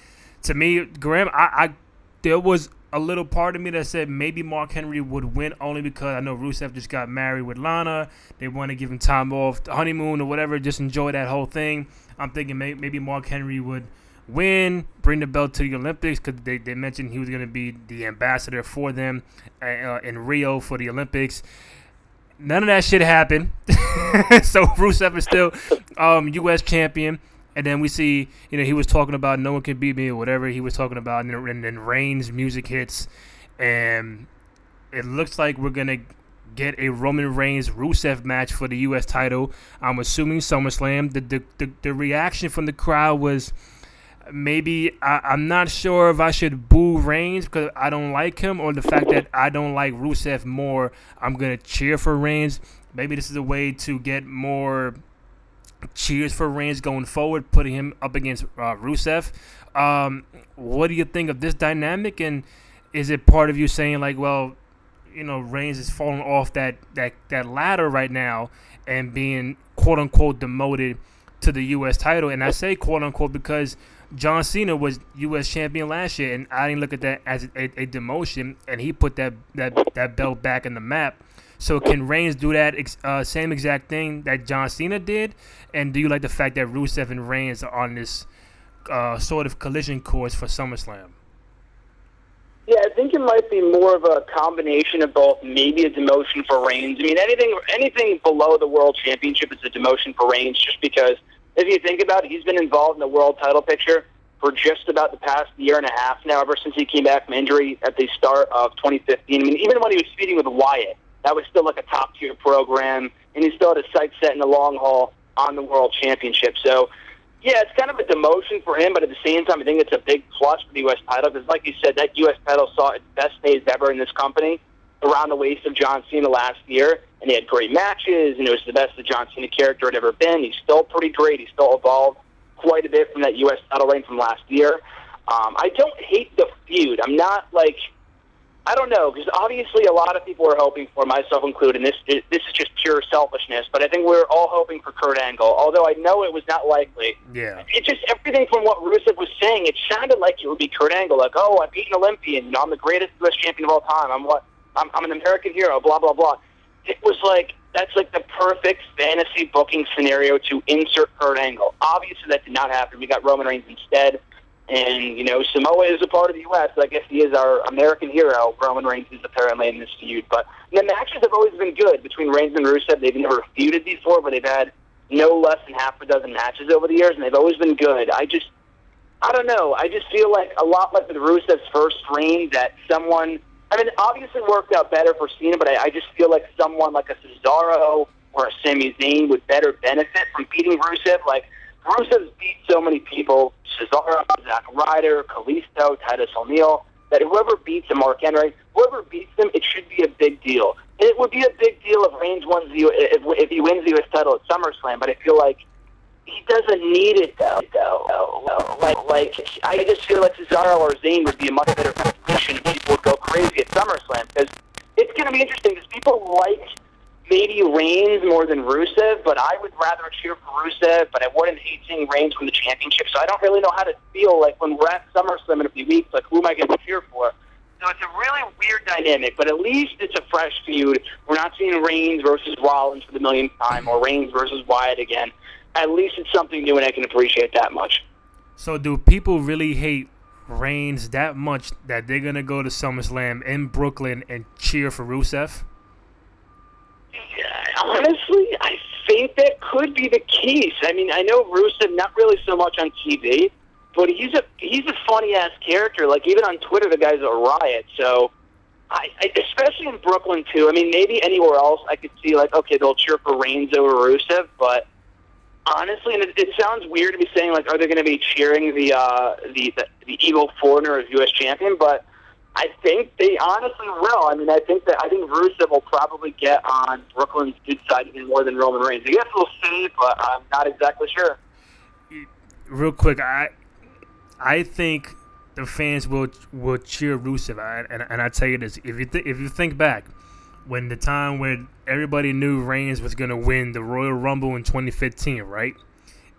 To me, Graham, I, I there was a little part of me that said maybe Mark Henry would win only because I know Rusev just got married with Lana. They want to give him time off, the honeymoon or whatever, just enjoy that whole thing. I'm thinking may, maybe Mark Henry would win, bring the belt to the Olympics because they, they mentioned he was going to be the ambassador for them uh, in Rio for the Olympics. None of that shit happened. <laughs> so Rusev is still um, U.S. champion. And then we see, you know, he was talking about no one can beat me or whatever he was talking about. And then, and then Reigns' music hits. And it looks like we're going to get a Roman Reigns Rusev match for the U.S. title. I'm assuming SummerSlam. The, the, the, the reaction from the crowd was maybe I, I'm not sure if I should boo Reigns because I don't like him, or the fact that I don't like Rusev more. I'm gonna cheer for Reigns. Maybe this is a way to get more cheers for Reigns going forward, putting him up against uh, Rusev. Um, what do you think of this dynamic? And is it part of you saying like, well, you know, Reigns is falling off that that that ladder right now and being quote unquote demoted to the U.S. title? And I say quote unquote because John Cena was U.S. champion last year, and I didn't look at that as a, a demotion, and he put that, that, that belt back in the map. So can Reigns do that uh, same exact thing that John Cena did? And do you like the fact that Rusev and Reigns are on this uh, sort of collision course for SummerSlam? Yeah, I think it might be more of a combination of both. Maybe a demotion for Reigns. I mean, anything anything below the World Championship is a demotion for Reigns, just because if you think about it, he's been involved in the world title picture for just about the past year and a half now, ever since he came back from injury at the start of 2015. I mean, even when he was feuding with Wyatt, that was still like a top tier program, and he still had his sights set in the long haul on the world championship. So yeah, it's kind of a demotion for him, but at the same time, I think it's a big plus for the U.S. title because, like you said, that U.S. title saw its best days ever in this company around the waist of John Cena last year, and he had great matches, and it was the best the John Cena character had ever been. He's still pretty great. He's still evolved quite a bit from that U.S. title reign from last year. Um, I don't hate the feud. I'm not like I don't know because obviously a lot of people are hoping for, myself included. And this this is just pure selfishness, but I think we're all hoping for Kurt Angle. Although I know it was not likely. Yeah. It just everything from what Rusev was saying, it sounded like it would be Kurt Angle. Like, oh, I beat an Olympian. You know, I'm the greatest U.S. champion of all time. I'm what? I'm, I'm an American hero. Blah blah blah. It was like that's like the perfect fantasy booking scenario to insert Kurt Angle. Obviously, that did not happen. We got Roman Reigns instead. And, you know, Samoa is a part of the U.S. I guess he is our American hero. Roman Reigns is apparently in this feud. But the matches have always been good between Reigns and Rusev. They've never feuded before, but they've had no less than half a dozen matches over the years, and they've always been good. I just, I don't know. I just feel like a lot like with Rusev's first reign that someone, I mean, obviously worked out better for Cena, but I, I just feel like someone like a Cesaro or a Sami Zayn would better benefit from beating Rusev. Like, Rusev's beat so many people, Cesaro, Zack Ryder, Kalisto, Titus O'Neil, that whoever beats him, Mark Henry, whoever beats him, it should be a big deal. It would be a big deal if Reigns wins the, if, if he wins the U.S. title at SummerSlam, but I feel like he doesn't need it though. though. Like, like I just feel like Cesaro or Zayn would be a much better position. People would go crazy at SummerSlam because it's going to be interesting because people like maybe Reigns more than Rusev, but I would rather cheer for Rusev, but I wouldn't hate seeing Reigns win the championship. So I don't really know how to feel like when we're at SummerSlam in a few weeks, like who am I going to cheer for? So it's a really weird dynamic, but at least it's a fresh feud. We're not seeing Reigns versus Rollins for the millionth time or Reigns versus Wyatt again. At least it's something new, and I can appreciate that much. So do people really hate Reigns that much that they're gonna go to SummerSlam in Brooklyn and cheer for Rusev? honestly, I think that could be the case. I mean, I know Rusev not really so much on TV, but he's a he's a funny ass character. Like even on Twitter, the guy's a riot. So, I, I especially in Brooklyn too. I mean, maybe anywhere else I could see like okay, they'll cheer for Reigns over Rusev, but honestly, and it, it sounds weird to be saying like, are they going to be cheering the uh, the, the the evil foreigner as U.S. champion? But I think they honestly will. I mean, I think that I think Rusev will probably get on Brooklyn's good side even more than Roman Reigns. I guess we'll see, but I'm not exactly sure. Real quick, I I think the fans will will cheer Rusev, I, and and I tell you this: if you th- if you think back, when the time when everybody knew Reigns was going to win the Royal Rumble in 2015, right?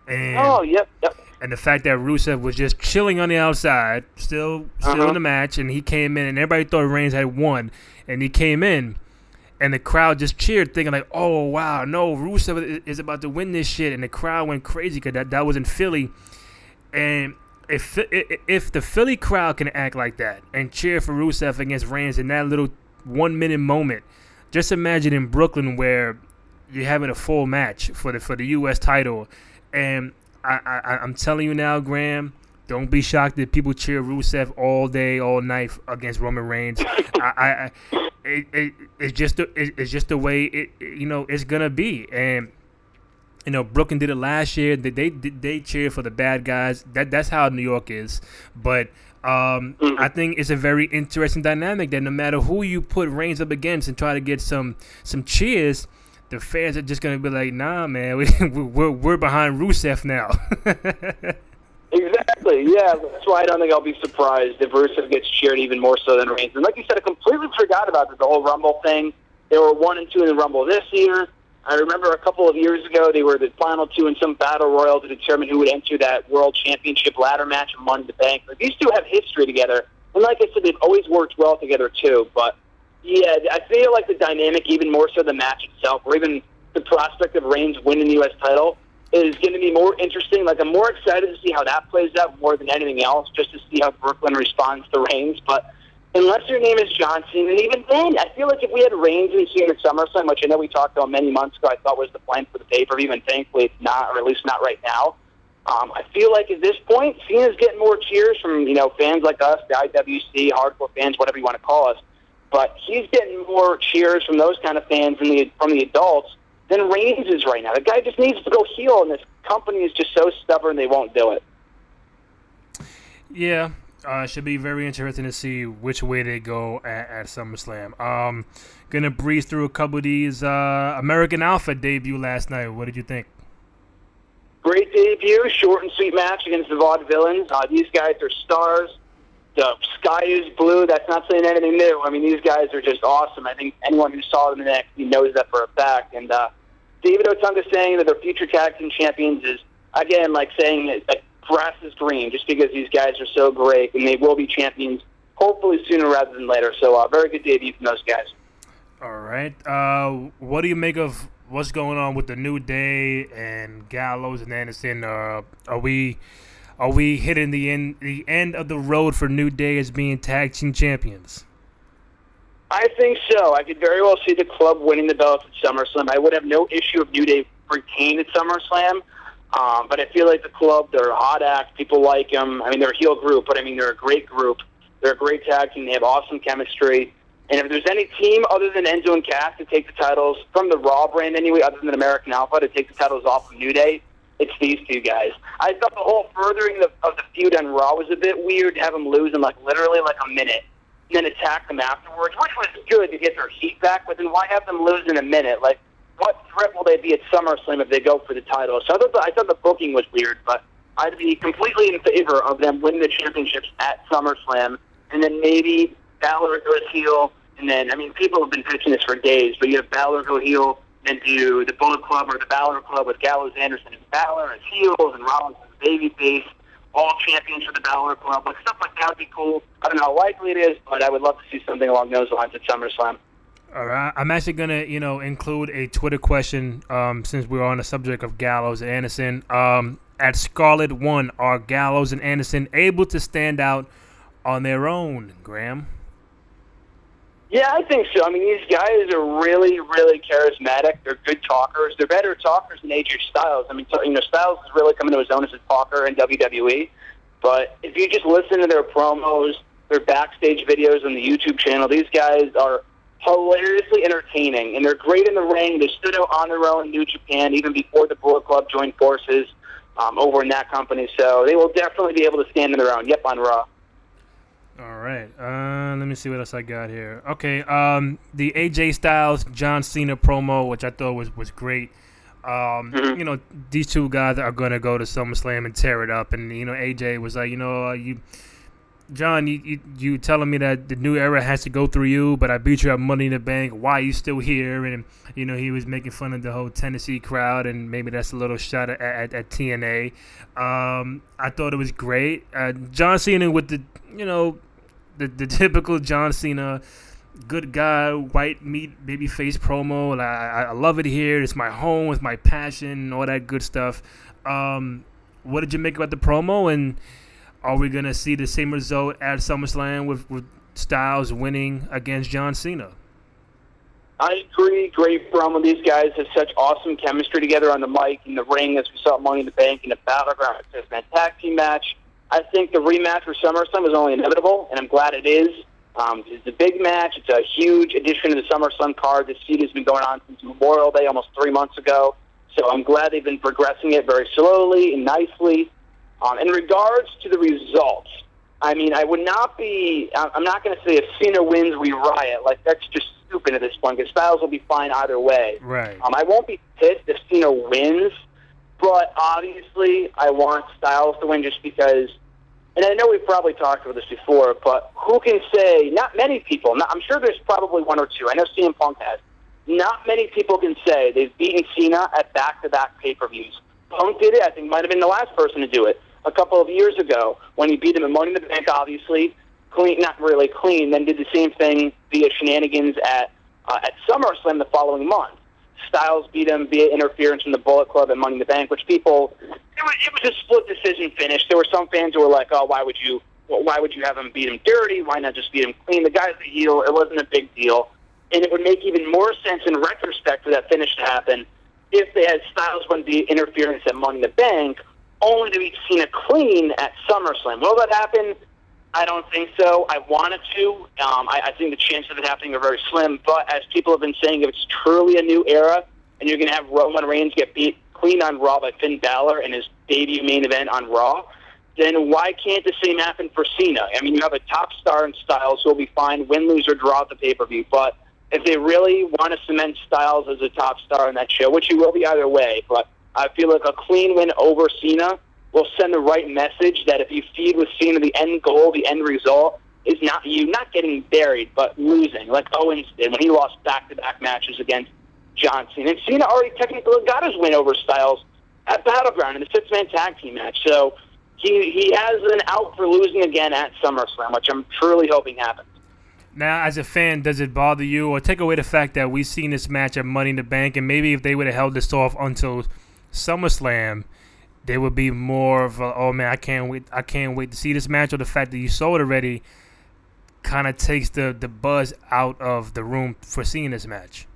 And oh, yep, yep and the fact that Rusev was just chilling on the outside, still still uh-huh. in the match, and he came in, and everybody thought Reigns had won, and he came in, and the crowd just cheered, thinking like, "Oh wow, no, Rusev is about to win this shit," and the crowd went crazy because that that was in Philly, and if if the Philly crowd can act like that and cheer for Rusev against Reigns in that little one minute moment, just imagine in Brooklyn where you're having a full match for the for the U.S. title, and I, I I'm telling you now, Graham. Don't be shocked if people cheer Rusev all day, all night against Roman Reigns. <laughs> I, I, it, it, it's just the, it, it's just the way it, you know it's gonna be. And you know, Brooklyn did it last year. They they they cheer for the bad guys. That that's how New York is. But um, mm-hmm. I think it's a very interesting dynamic that no matter who you put Reigns up against and try to get some some cheers, the fans are just gonna be like, "Nah, man, <laughs> we, we're we're behind Rusev now." <laughs> exactly. Yeah, that's why I don't think I'll be surprised if Rusev gets cheered even more so than Reigns. And like you said, I completely forgot about the whole Rumble thing. They were one and two in the Rumble this year. I remember a couple of years ago they were the final two in some battle royal to determine who would enter that World Championship ladder match and Money the Bank. Like, these two have history together, and like I said, they've always worked well together too. But yeah, I feel like the dynamic, even more so the match itself, or even the prospect of Reigns winning the U.S. title, is going to be more interesting. Like I'm more excited to see how that plays out more than anything else, just to see how Brooklyn responds to Reigns. But unless your name is John Cena, and even then, I feel like if we had Reigns and Cena at SummerSlam, which I know we talked about many months ago, I thought was the plan for the pay per view, and thankfully it's not, or at least not right now. Um, I feel like at this point, Cena's getting more cheers from you know fans like us, the IWC, hardcore fans, whatever you want to call us. But he's getting more cheers from those kind of fans and the, from the adults than Reigns is right now. The guy just needs to go heel, and this company is just so stubborn they won't do it. Yeah, uh, should be very interesting to see which way they go at, at SummerSlam. Um, gonna breeze through a couple of these. Uh, American Alpha debut last night. What did you think? Great debut, short and sweet match against the Vaudevillains. Uh, these guys are stars. The sky is blue. That's not saying anything new. I mean, these guys are just awesome. I think anyone who saw them in NXT knows that for a fact. And uh, David Otunga saying that they're future tag team champions is again like saying that, that grass is green just because these guys are so great and they will be champions hopefully sooner rather than later. So uh, very good debut from those guys. All right. Uh, what do you make of what's going on with the New Day and Gallows and Anderson? Uh, are we are we hitting the end the end of the road for New Day as being tag team champions? I think so. I could very well see the club winning the belts at SummerSlam. I would have no issue if New Day retained at SummerSlam. Um, but I feel like the club, they're a hot act. People like them. I mean, they're a heel group, but I mean, they're a great group. They're a great tag team. They have awesome chemistry. And if there's any team other than Enzo and Cass to take the titles from the Raw brand anyway, other than American Alpha to take the titles off of New Day, it's these two guys. I thought the whole furthering of, of the feud on Raw was a bit weird to have them lose in like literally like a minute and then attack them afterwards, which was good to get their heat back. But then why have them lose in a minute? Like what threat will they be at SummerSlam if they go for the title? So I thought the, I thought the booking was weird, but I'd be completely in favor of them winning the championships at SummerSlam, and then maybe Balor goes heel, and then I mean people have been pitching this for days, but you have Balor go heel, and do the Bullet Club or the Balor Club with Gallows, Anderson, and Balor as heels, and Rollins as babyface, all champions for the Balor Club, like stuff like that would be cool. I don't know how likely it is, but I would love to see something along those lines at SummerSlam. All right, I'm actually gonna, you know, include a Twitter question um, since we're on the subject of Gallows and Anderson. Um, at Scarlet One, are Gallows and Anderson able to stand out on their own, Graham? Yeah, I think so. I mean, these guys are really, really charismatic. They're good talkers. They're better talkers than AJ Styles. I mean, you know, Styles is really coming to his own as a talker in WWE. But if you just listen to their promos, their backstage videos on the YouTube channel, these guys are hilariously entertaining, and they're great in the ring. They stood out on their own in New Japan even before the Bullet Club joined forces um, over in that company. So they will definitely be able to stand on their own. Yep, on Raw. All right. Uh, let me see what else I got here. Okay. Um, the AJ Styles John Cena promo, which I thought was was great. Um, mm-hmm. You know, these two guys are gonna go to SummerSlam and tear it up, and you know, AJ was like, you know, uh, you John, you, you you telling me that the new era has to go through you, but I beat you at Money in the Bank. Why are you still here? And you know he was making fun of the whole Tennessee crowd, and maybe that's a little shot at, at, at TNA. Um, I thought it was great. Uh, John Cena with the you know the the <laughs> typical John Cena, good guy, white meat baby face promo. I, I love it here. It's my home. It's my passion. All that good stuff. Um, what did you make about the promo and? Are we gonna see the same result at SummerSlam with, with Styles winning against John Cena? I agree. Great promo. These guys have such awesome chemistry together on the mic, in the ring, as we saw Money in the Bank, in the Battleground. It's a fantastic team match. I think the rematch for SummerSlam is only inevitable, and I'm glad it is. Um, it's a big match. It's a huge addition to the SummerSlam card. This feud has been going on since Memorial Day, almost three months ago. So I'm glad they've been progressing it very slowly and nicely. Um, in regards to the results, I mean, I would not be. I'm not going to say if Cena wins, we riot. Like that's just stupid at this point. Because Styles will be fine either way. Right. Um, I won't be pissed if Cena wins, but obviously I want Styles to win just because. And I know we've probably talked about this before, but who can say? Not many people. Not, I'm sure there's probably one or two. I know CM Punk has. Not many people can say they've beaten Cena at back-to-back pay-per-views. Punk did it. I think might have been the last person to do it a couple of years ago when he beat him at Money in the Bank, obviously clean, not really clean. Then did the same thing via shenanigans at uh, at SummerSlam the following month. Styles beat him via interference from the Bullet Club and Money in the Bank, which people it was, it was a split decision finish. There were some fans who were like, "Oh, why would you why would you have him beat him dirty? Why not just beat him clean? The guy's a heel. It wasn't a big deal. And it would make even more sense in retrospect for that finish to happen if they had Styles win the interference at Money in the Bank, only to be Cena clean at SummerSlam. Will that happen? I don't think so. I wanted to. Um, I, I think the chances of it happening are very slim. But as people have been saying, if it's truly a new era and you're going to have Roman Reigns get beat clean on Raw by Finn Balor in his debut main event on Raw, then why can't the same happen for Cena? I mean, you have a top star in Styles who will be fine, win, lose, or draw at the pay per view. But if they really want to cement Styles as a top star in that show, which he will be either way, but I feel like a clean win over Cena will send the right message that if you feed with Cena, the end goal, the end result is not you not getting buried, but losing, like Owens did when he lost back-to-back matches against John Cena. And Cena already technically got his win over Styles at Battleground in the six-man tag team match. So he he has an out for losing again at SummerSlam, which I'm truly hoping happens. Now, as a fan, does it bother you or take away the fact that we've seen this match at Money in the Bank, and maybe if they would have held this off until SummerSlam, there would be more of a, oh man, I can't wait, I can't wait to see this match, or the fact that you saw it already kind of takes the the buzz out of the room for seeing this match.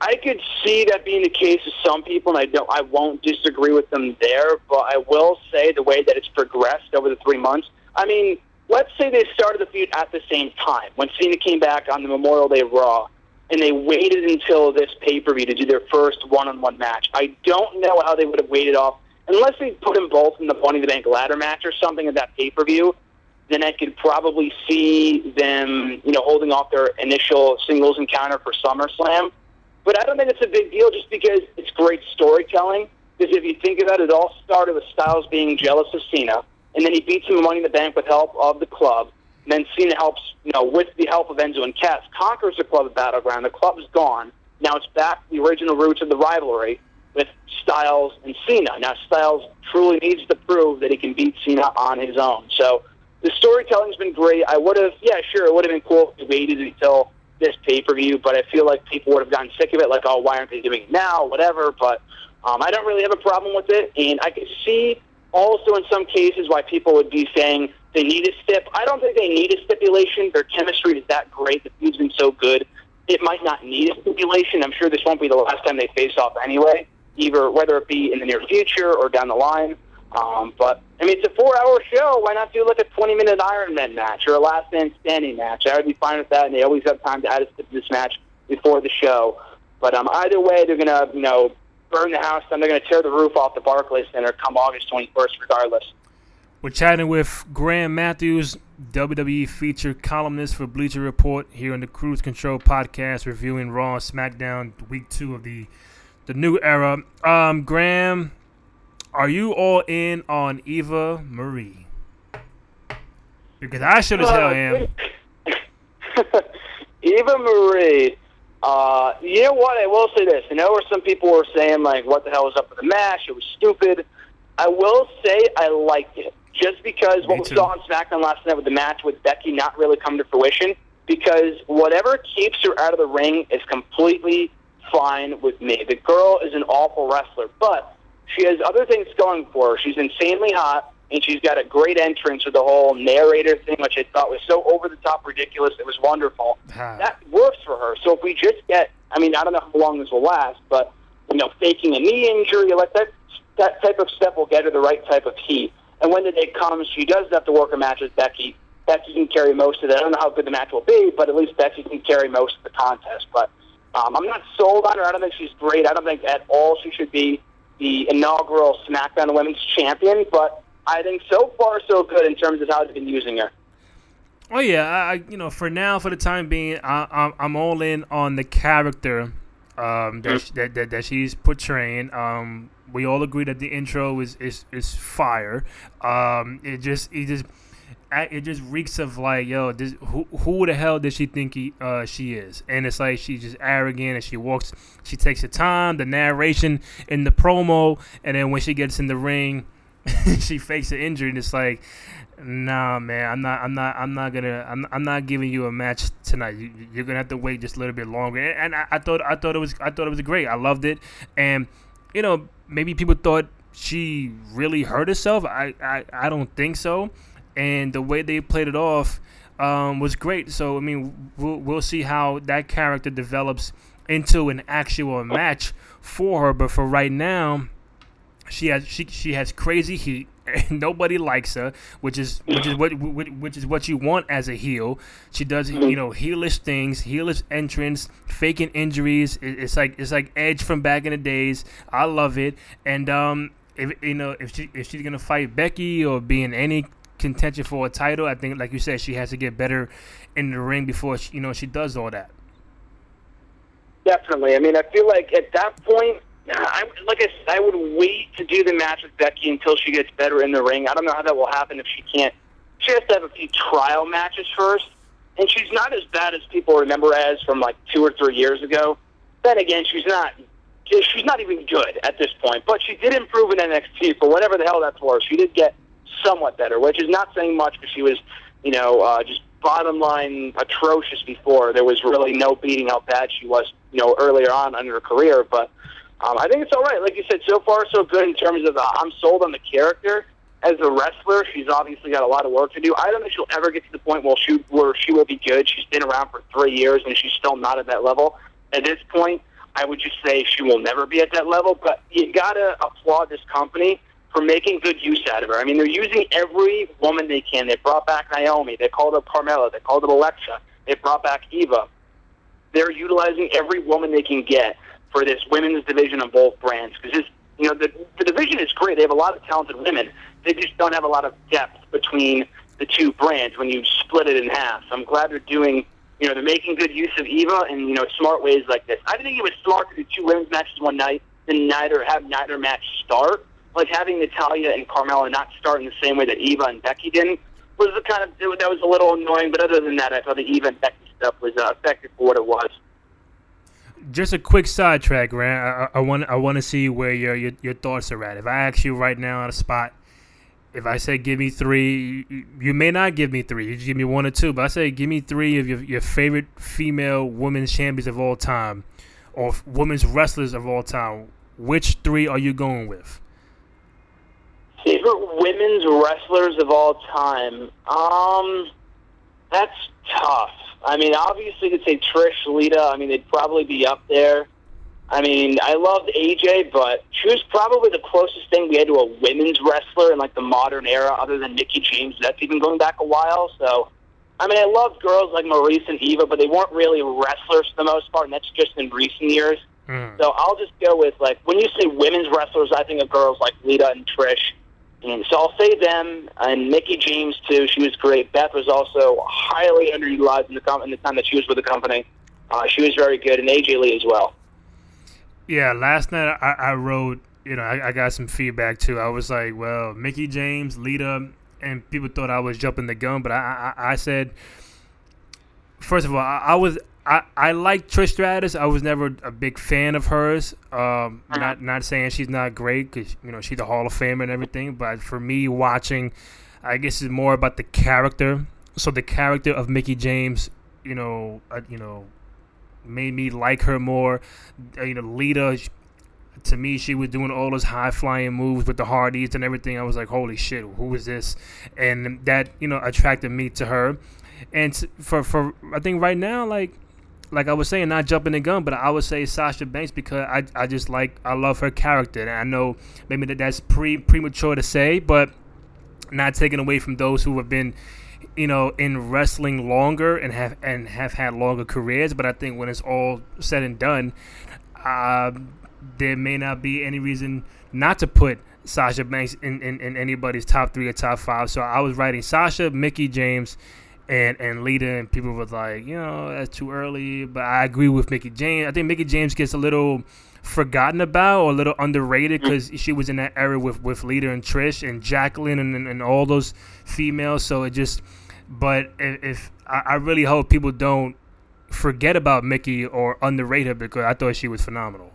I could see that being the case with some people, and I don't, I won't disagree with them there. But I will say the way that it's progressed over the three months. I mean, let's say they started the feud at the same time when Cena came back on the Memorial Day Raw, and they waited until this pay per view to do their first one on one match. I don't know how they would have waited off unless they put them both in the Money in the Bank ladder match or something at that pay per view. Then I could probably see them, you know, holding off their initial singles encounter for SummerSlam. But I don't think it's a big deal just because it's great storytelling. Because if you think about it, it all started with Styles being jealous of Cena, and then he beats him Money in the Bank with help of the club. Cena helps, you know, with the help of Enzo and Cass, conquers the club at Battleground. The club is gone. Now it's back to the original roots of the rivalry with Styles and Cena. Now Styles truly needs to prove that he can beat Cena on his own. So the storytelling's been great. I would have, yeah, sure, it would have been cool if we waited until this pay per view, but I feel like people would have gotten sick of it. Like, oh, why aren't they doing it now? Whatever. But um, I don't really have a problem with it, and I could see also in some cases why people would be saying they need a stip. I don't think they need a stipulation. Their chemistry is that great. The feud's been so good. It might not need a stipulation. I'm sure this won't be the last time they face off anyway, either whether it be in the near future or down the line. Um, but I mean, it's a four-hour show. Why not do like a 20-minute Iron Man match or a Last Man Standing match? I would be fine with that, and they always have time to add a stip to this match before the show. But um, either way, they're gonna, you know, burn the house down. They're gonna tear the roof off the Barclays Center come August 21st, regardless. We're chatting with Graham Matthews, WWE featured columnist for Bleacher Report, here on the Cruise Control podcast, reviewing Raw and SmackDown Week Two of the the new era. Um, Graham, are you all in on Eva Marie? Because I should as hell am. <laughs> Eva Marie. Uh, you know what? I will say this. I know where some people were saying like, "What the hell was up with the match? It was stupid." I will say I liked it just because what we too. saw on SmackDown last night with the match with Becky not really come to fruition. Because whatever keeps her out of the ring is completely fine with me. The girl is an awful wrestler, but she has other things going for her. She's insanely hot, and she's got a great entrance with the whole narrator thing, which I thought was so over the top ridiculous. It was wonderful. Ah. <sighs> That works for her. So if we just get, I mean, I don't know how long this will last, but you know, faking a knee injury, like that, that type of step will get her the right type of heat. And when the day comes, she does have to work a match with Becky. Becky can carry most of it. I don't know how good the match will be, but at least Becky can carry most of the contest. But um, I'm not sold on her. I don't think she's great. I don't think at all she should be the inaugural SmackDown Women's Champion. But I think so far so good in terms of how they've been using her. Oh yeah, I, you know, for now, for the time being, I, I'm, I'm all in on the character um, that, sh- that, that that she's portraying. Um, we all agree that the intro is is, is fire. Um, it just it just it just reeks of like, yo, this, who who the hell does she think he, uh, she is? And it's like she's just arrogant, and she walks, she takes her time, the narration in the promo, and then when she gets in the ring, <laughs> she fakes an injury, and it's like, nah, man, I'm not, I'm not, I'm not gonna, I'm, I'm not giving you a match tonight. You, you're gonna have to wait just a little bit longer. And, and I, I thought, I thought it was, I thought it was great. I loved it, and you know, maybe people thought she really hurt herself. I, I, I don't think so. and the way they played it off um, was great. So I mean, we'll, we'll see how that character develops into an actual match for her. But for right now, she has she she has crazy heat. <laughs> Nobody likes her, which is which is what which is what you want as a heel. She does you know heelish things, heelish entrance, faking injuries. It's like it's like Edge from back in the days. I love it. And um, if you know if she if she's gonna fight Becky or be in any contention for a title, I think like you said, she has to get better in the ring before she, you know she does all that. Definitely. I mean, I feel like at that point, I, like I said, I would wait to do the match with Becky until she gets better in the ring. I don't know how that will happen if she can't. She has to have a few trial matches first, and she's not as bad as people remember as from like two or three years ago. Then again, she's not. She's not even good at this point, but she did improve in NXT for whatever the hell that's worth. She did get somewhat better, which is not saying much because she was, you know, uh, just bottom line atrocious before. There was really no beating how bad she was, you know, earlier on in her career. But um, I think it's all right. Like you said, so far so good in terms of uh, I'm sold on the character. As a wrestler, she's obviously got a lot of work to do. I don't think she'll ever get to the point where she where she will be good. She's been around for three years and she's still not at that level. At this point, I would just say she will never be at that level. But you gotta applaud this company for making good use out of her. I mean, they're using every woman they can. They brought back Naomi. They called up Carmella. They called up Alexa. They brought back Eva. They're utilizing every woman they can get for this women's division of both brands because you know the the division is great. They have a lot of talented women. They just don't have a lot of depth between the two brands when you split it in half. So I'm glad they're doing. You know, they're making good use of Eva in you know smart ways like this. I think it was smart to do two women's matches one night and neither have neither match start. Like having Natalya and Carmella not start in the same way that Eva and Becky did was kind of that was a little annoying. But other than that, I thought the Eva and Becky stuff was uh, effective for what it was just a quick sidetrack, Rand. I, want I want to see where your, your, your thoughts are at. If I ask you right now on a spot, if I say give me three, you, you may not give me three. You just give me one or two. But I say give me three of your your favorite female women's champions of all time, or women's wrestlers of all time. Which three are you going with? Favorite women's wrestlers of all time. Um, that's tough. I mean, obviously, you could say Trish, Lita. I mean, they'd probably be up there. I mean, I loved AJ, but she was probably the closest thing we had to a women's wrestler in like the modern era, other than Mickie James. That's even going back a while. So, I mean, I loved girls like Maryse and Eva, but they weren't really wrestlers for the most part, and that's just in recent years. Mm. So I'll just go with like when you say women's wrestlers, I think of girls like Lita and Trish. And so I'll say them and Mickie James too. She was great. Beth was also highly underutilized in the com- in the time that she was with the company. Uh, she was very good, and AJ Lee as well. Yeah, last night I, I wrote. You know, I, I got some feedback too. I was like, well, Mickie James, Lita, and people thought I was jumping the gun, but I I, I said, first of all, I, I was I, I like Trish Stratus. I was never a big fan of hers. Um, uh-huh. Not not saying she's not great because you know she's a Hall of Famer and everything. But for me, watching, I guess it's more about the character. So the character of Mickie James, you know, uh, you know, made me like her more. Uh, you know, Lita. To me, she was doing all those high flying moves with the Hardys and everything. I was like, "Holy shit, who is this?" And that you know attracted me to her. And for for I think right now, like like I was saying, not jumping the gun, but I would say Sasha Banks because I, I just like I love her character, and I know maybe that that's pre premature to say, but not taking away from those who have been, you know, in wrestling longer and have and have had longer careers. But I think when it's all said and done, uh, there may not be any reason not to put Sasha Banks in, in, in anybody's top three or top five. So I was writing Sasha, Mickie James, and and Lita and people were like, you know, that's too early. But I agree with Mickie James. I think Mickie James gets a little forgotten about or a little underrated mm. because she was in that era with with Lita and Trish and Jacqueline and, and, and all those females. So it just, but if, if I, I really hope people don't forget about Mickie or underrate her because I thought she was phenomenal.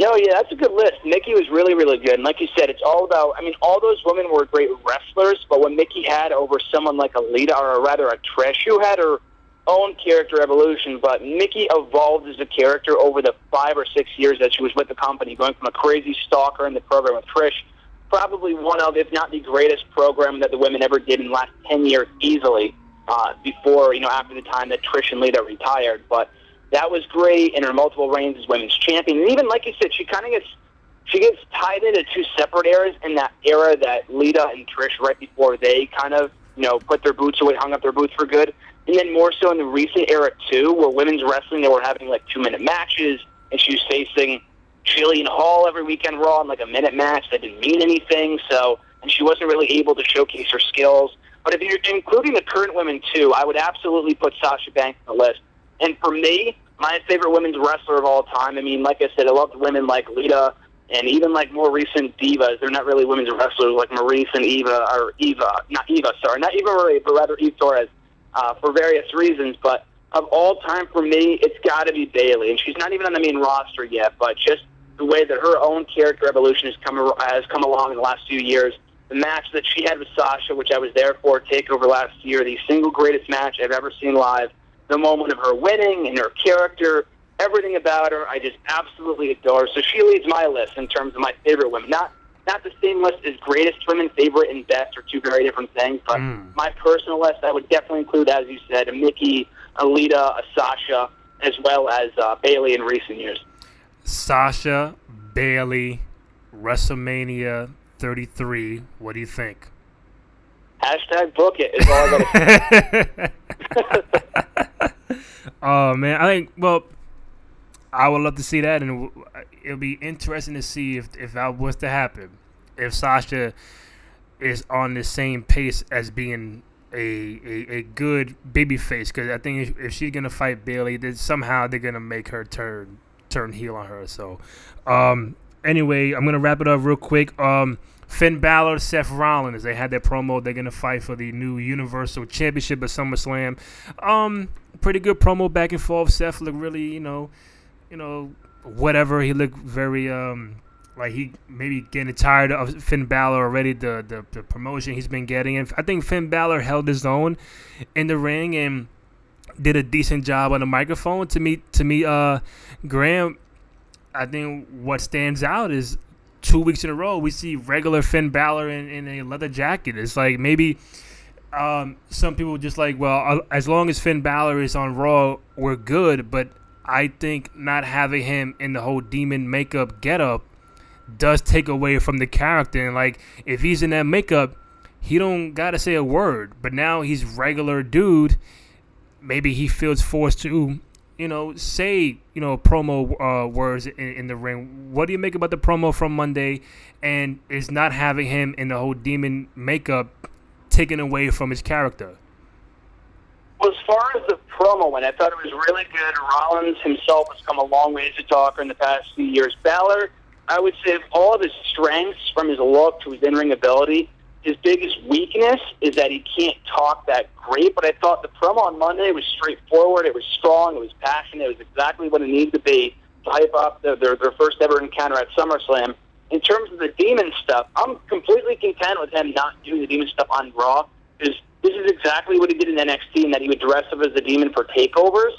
No, yeah, that's a good list. Mickie was really, really good. And like you said, it's all about, I mean, all those women were great wrestlers, but what Mickie had over someone like a Lita, or rather a Trish, who had her own character evolution, but Mickie evolved as a character over the five or six years that she was with the company, going from a crazy stalker in the program with Trish probably one of, if not the greatest program that the women ever did in the last 10 years easily uh, before, you know, after the time that Trish and Lita retired. But that was great in her multiple reigns as women's champion. And even, like you said, she kind of gets she gets tied into two separate eras in that era that Lita and Trish right before they kind of, you know, put their boots away, hung up their boots for good. And then more so in the recent era, too, where women's wrestling, they were having like two minute matches, and she was facing Jillian Hall every weekend Raw in like a minute match that didn't mean anything. So, and she wasn't really able to showcase her skills. But if you're including the current women too, I would absolutely put Sasha Banks on the list. And for me, my favorite women's wrestler of all time. I mean, like I said, I loved women like Lita and even like more recent divas. They're not really women's wrestlers like Maryse and Eva or Eva, not Eva, sorry, not Eva Marie, but rather Eve Torres, uh, for various reasons. But of all time for me, it's got to be Bayley, and she's not even on the main roster yet. But just the way that her own character evolution has come has come along in the last few years. The match that she had with Sasha, which I was there for, Takeover last year, the single greatest match I've ever seen live. The moment of her winning and her character, everything about her, I just absolutely adore. So she leads my list in terms of my favorite women. Not not the same list as greatest women, favorite and best are two very different things. But mm. my personal list, I would definitely include, as you said, a Mickie, a Lita, a Sasha, as well as uh, Bayley in recent years. Sasha, Bayley, WrestleMania 33. What do you think? Hashtag book it is all I gotta <laughs> <laughs> Oh man, I think well, I would love to see that, and it'll be interesting to see if if that was to happen. If Sasha is on the same pace as being a a, a good baby face, because I think if, if, she's gonna fight Bayley, then somehow they're gonna make her turn turn heel on her. So, um, anyway, I'm gonna wrap it up real quick. Um, Finn Balor, Seth Rollins, they had their promo. They're gonna fight for the new Universal Championship at SummerSlam. Um, pretty good promo back and forth. Seth looked really, you know, you know, whatever. He looked very um like he maybe getting tired of Finn Balor already. The the, the promotion he's been getting, and I think Finn Balor held his own in the ring and did a decent job on the microphone. To me, to me, uh, Graham, I think what stands out is two weeks in a row we see regular Finn Balor in, in a leather jacket. It's like maybe um, some people just like, well, as long as Finn Balor is on Raw, we're good. But I think not having him in the whole demon makeup getup does take away from the character. And like, if he's in that makeup, he don't gotta say a word. But now he's regular dude. Maybe he feels forced to you know, say, you know, promo uh, words in, in, the ring. What do you make about the promo from Monday and is not having him in the whole demon makeup taken away from his character? Well, as far as the promo went, I thought it was really good. Rollins himself has come a long way as a talker in the past few years. Balor, I would say, of all of his strengths, from his look to his in-ring ability, his biggest weakness is that he can't talk that great. But I thought the promo on Monday was straightforward. It was strong. It was passionate. It was exactly what it needed to be to hype up their, their, their first ever encounter at SummerSlam. In terms of the demon stuff, I'm completely content with him not doing the demon stuff on Raw because this is exactly what he did in NXT, and that he would dress up as a demon for takeovers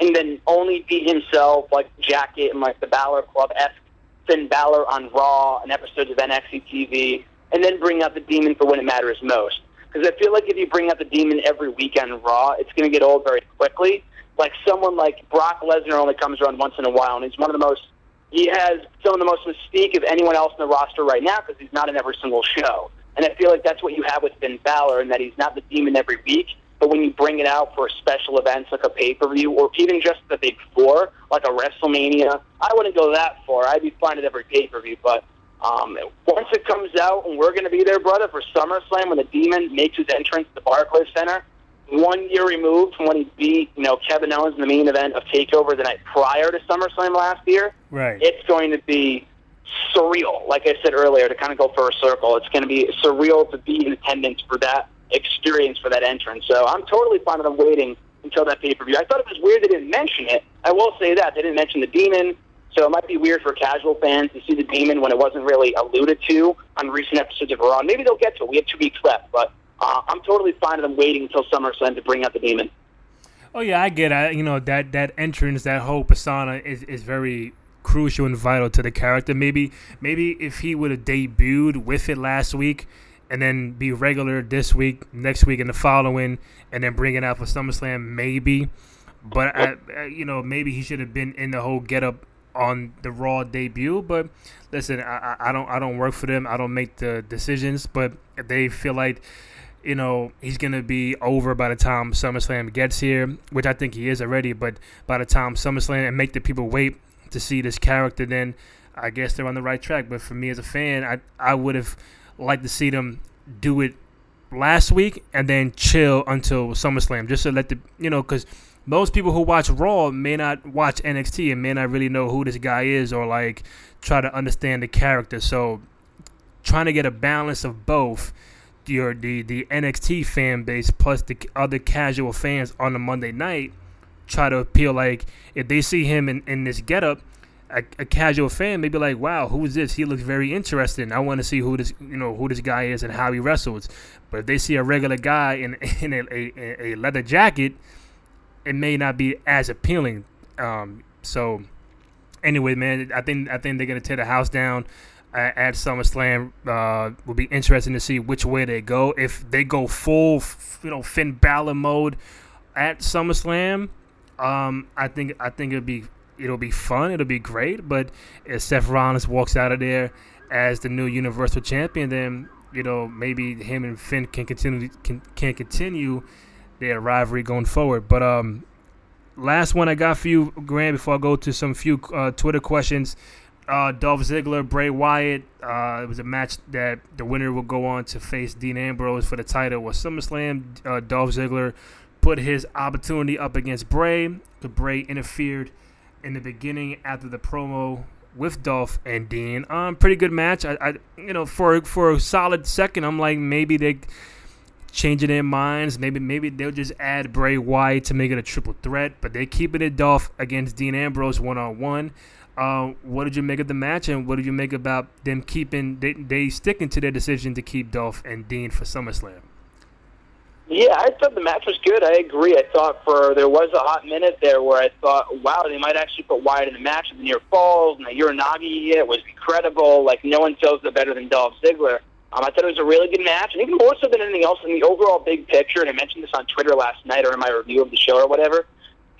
and then only be himself, like Jacket and like the Balor Club esque Finn Balor on Raw and episodes of NXT TV and then bring out the demon for when it matters most. Because I feel like if you bring out the demon every week on Raw, it's going to get old very quickly. Like someone like Brock Lesnar only comes around once in a while, and he's one of the most. He has some of the most mystique of anyone else in the roster right now because he's not in every single show. And I feel like that's what you have with Finn Balor, and that he's not the demon every week. But when you bring it out for special events like a pay per view, or even just the big four, like a WrestleMania, I wouldn't go that far. I'd be fine at every pay per view, but um, once it comes out, and we're going to be there, brother, for SummerSlam when the Demon makes his entrance to the Barclays Center. One year removed from when he beat, you know, Kevin Owens in the main event of Takeover the night prior to SummerSlam last year. Right. It's going to be surreal. Like I said earlier, to kind of go for a circle, it's going to be surreal to be in attendance for that experience for that entrance. So I'm totally fine with them waiting until that pay per view. I thought it was weird they didn't mention it. I will say that they didn't mention the Demon. So it might be weird for casual fans to see the demon when it wasn't really alluded to on recent episodes of Raw. Maybe they'll get to it. We have two weeks left, but uh, I'm totally fine with them waiting until SummerSlam to bring out the demon. Oh yeah, I get it. You know that that entrance, that whole persona is is very crucial and vital to the character. Maybe maybe if he would have debuted with it last week and then be regular this week, next week, and the following, and then bring it out for SummerSlam, maybe. But I, you know, maybe he should have been in the whole get up on the Raw debut. But listen, I, I don't I don't work for them. I don't make the decisions. But they feel like you know he's gonna be over by the time SummerSlam gets here, which I think he is already. But by the time SummerSlam and make the people wait to see this character, then I guess they're on the right track. But for me as a fan, I I would have liked to see them do it last week and then chill until SummerSlam, just to let the you know because most people who watch Raw may not watch NXT and may not really know who this guy is or like try to understand the character. So trying to get a balance of both your the the NXT fan base plus the other casual fans on a Monday night try to appeal like if they see him in, in this getup a, a casual fan may be like wow who is this? He looks very interesting. I want to see who this you know who this guy is and how he wrestles. But if they see a regular guy in <laughs> in a, a, a leather jacket it may not be as appealing. Um, so anyway, man, I think I think they're gonna tear the house down at, SummerSlam. Uh, will be interesting to see which way they go. If they go full, you know, Finn Balor mode at SummerSlam, um, I think I think it'll be it'll be fun. It'll be great. But if Seth Rollins walks out of there as the new Universal Champion, then you know maybe him and Finn can continue can, can continue their rivalry going forward. But um, last one I got for you, Graham, before I go to some few uh, Twitter questions. Uh, Dolph Ziggler, Bray Wyatt. Uh, it was a match that the winner will go on to face Dean Ambrose for the title. Was SummerSlam? Uh, Dolph Ziggler put his opportunity up against Bray, The Bray interfered in the beginning after the promo with Dolph and Dean. Um, pretty good match. I, I, you know, for for a solid second, I'm like maybe they changing their minds. Maybe maybe they'll just add Bray Wyatt to make it a triple threat, but they're keeping it Dolph against Dean Ambrose one on one. What did you make of the match, and what did you make about them keeping they, they sticking to their decision to keep Dolph and Dean for SummerSlam? Yeah, I thought the match was good. I agree. I thought for there was a hot minute there where I thought, wow, they might actually put Wyatt in the match. And the near falls and the Uranage it was incredible. Like no one feels it better than Dolph Ziggler. Um, I thought it was a really good match, and even more so than anything else in the overall big picture. And I mentioned this on Twitter last night or in my review of the show or whatever.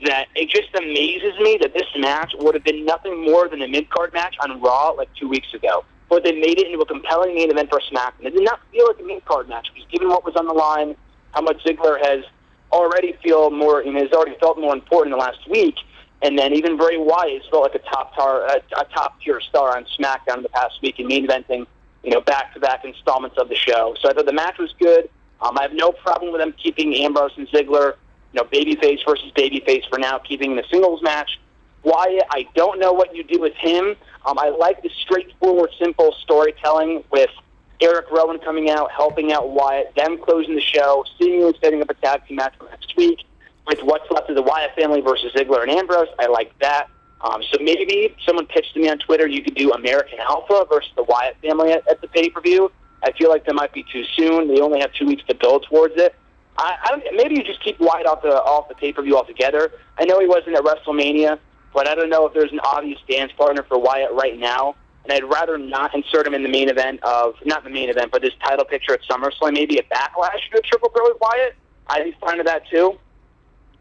That it just amazes me that this match would have been nothing more than a mid card match on Raw like two weeks ago, but they made it into a compelling main event for SmackDown. It did not feel like a mid card match because given what was on the line, how much Ziggler has already feel more, and has already felt more important in the last week. And then even Bray Wyatt felt like a top tar, a, a top tier star on SmackDown in the past week in main eventing you know, back-to-back installments of the show. So I thought the match was good. Um, I have no problem with them keeping Ambrose and Ziggler, know, babyface versus babyface for now, keeping the singles match. Wyatt, I don't know what you do with him. Um, I like the straightforward, simple storytelling with Eric Rowan coming out, helping out Wyatt, them closing the show, seemingly setting up a tag team match for next week with what's left of the Wyatt family versus Ziggler and Ambrose. I like that. Um, so maybe someone pitched to me on Twitter you could do American Alpha versus the Wyatt family at, at the pay per view. I feel like that might be too soon. They only have two weeks to build towards it. I, I don't, maybe you just keep Wyatt off the off the pay per view altogether. I know he wasn't at WrestleMania, but I don't know if there's an obvious dance partner for Wyatt right now. And I'd rather not insert him in the main event of not the main event, but this title picture at SummerSlam. Maybe a backlash to a triple threat with Wyatt. I'd be fine with that too.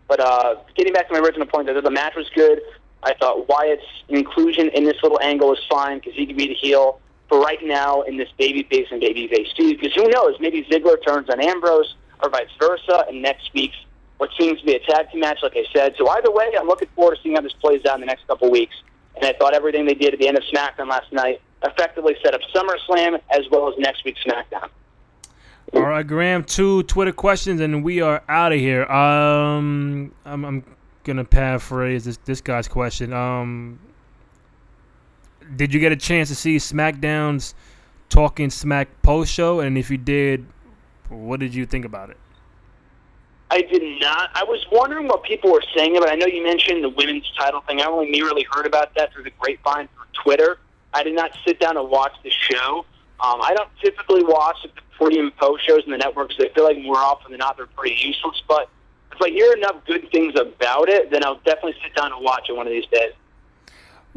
But uh, getting back to my original point, that the match was good. I thought Wyatt's inclusion in this little angle is fine because he could be the heel for right now in this babyface and babyface feud. Because who knows? Maybe Ziggler turns on Ambrose or vice versa, and next week's what seems to be a tag team match, like I said. So either way, I'm looking forward to seeing how this plays out in the next couple weeks. And I thought everything they did at the end of SmackDown last night effectively set up SummerSlam as well as next week's SmackDown. All right, Graham. Two Twitter questions, and we are out of here. Um, I'm, I'm gonna paraphrase this this guy's question. Um, did you get a chance to see SmackDown's Talking Smack post show? And if you did, what did you think about it? I did not. I was wondering what people were saying about. I know you mentioned the women's title thing. I only merely heard about that through the grapevine through Twitter. I did not sit down and watch the show. Um, I don't typically watch the pre and post shows in the networks. I feel like more often than not they're pretty useless. But if I hear enough good things about it, then I'll definitely sit down and watch it one of these days.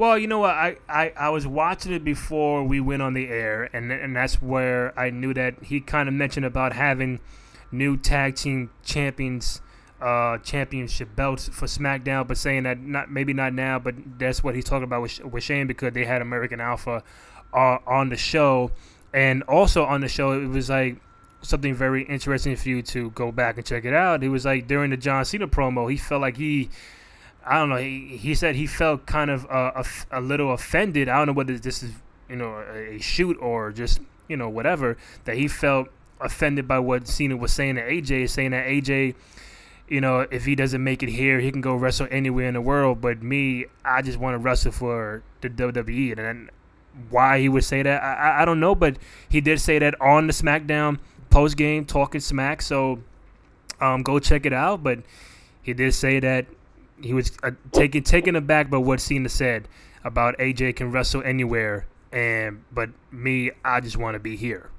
Well, you know what? I, I, I was watching it before we went on the air, and and that's where I knew that he kind of mentioned about having new tag team champions, uh, championship belts for SmackDown, but saying that not maybe not now, but that's what he's talking about with, with Shane because they had American Alpha uh, on the show, and also on the show it was like something very interesting for you to go back and check it out. It was like during the John Cena promo, he felt like he I don't know. He, he said he felt kind of uh, a, a little offended. I don't know whether this is you know a, a shoot or just you know whatever that he felt offended by what Cena was saying to AJ, saying that AJ, you know, if he doesn't make it here, he can go wrestle anywhere in the world. But me, I just want to wrestle for the WWE. And why he would say that, I, I don't know. But he did say that on the SmackDown post game, talking smack. So um, go check it out. But he did say that he was uh, taken taken aback by what Cena said about AJ can wrestle anywhere, and but me, I just want to be here.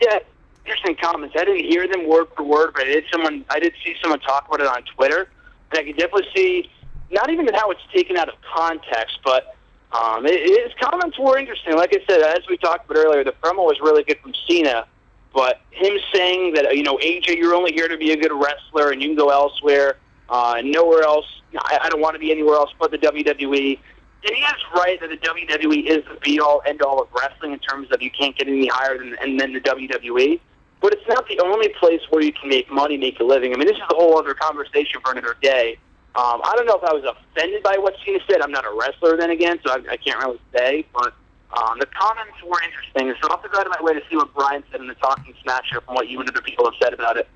Yeah, interesting comments. I didn't hear them word for word, but I did someone I did see someone talk about it on Twitter, and I could definitely see not even how it's taken out of context, but um, it, his comments were interesting. Like I said, as we talked about earlier, the promo was really good from Cena. But him saying that, you know, AJ, you're only here to be a good wrestler and you can go elsewhere uh, nowhere else. I, I don't want to be anywhere else but the WWE. And he is right that the WWE is the be all end all of wrestling in terms of you can't get any higher than and then the WWE. But it's not the only place where you can make money, make a living. I mean, this is a whole other conversation for another day. Um, I don't know if I was offended by what Cena said. I'm not a wrestler then again, so I, I can't really say. But um, the comments were interesting. So I'll have to go out of my way to see what Bryan said in the Talking Smasher from what you and other people have said about it.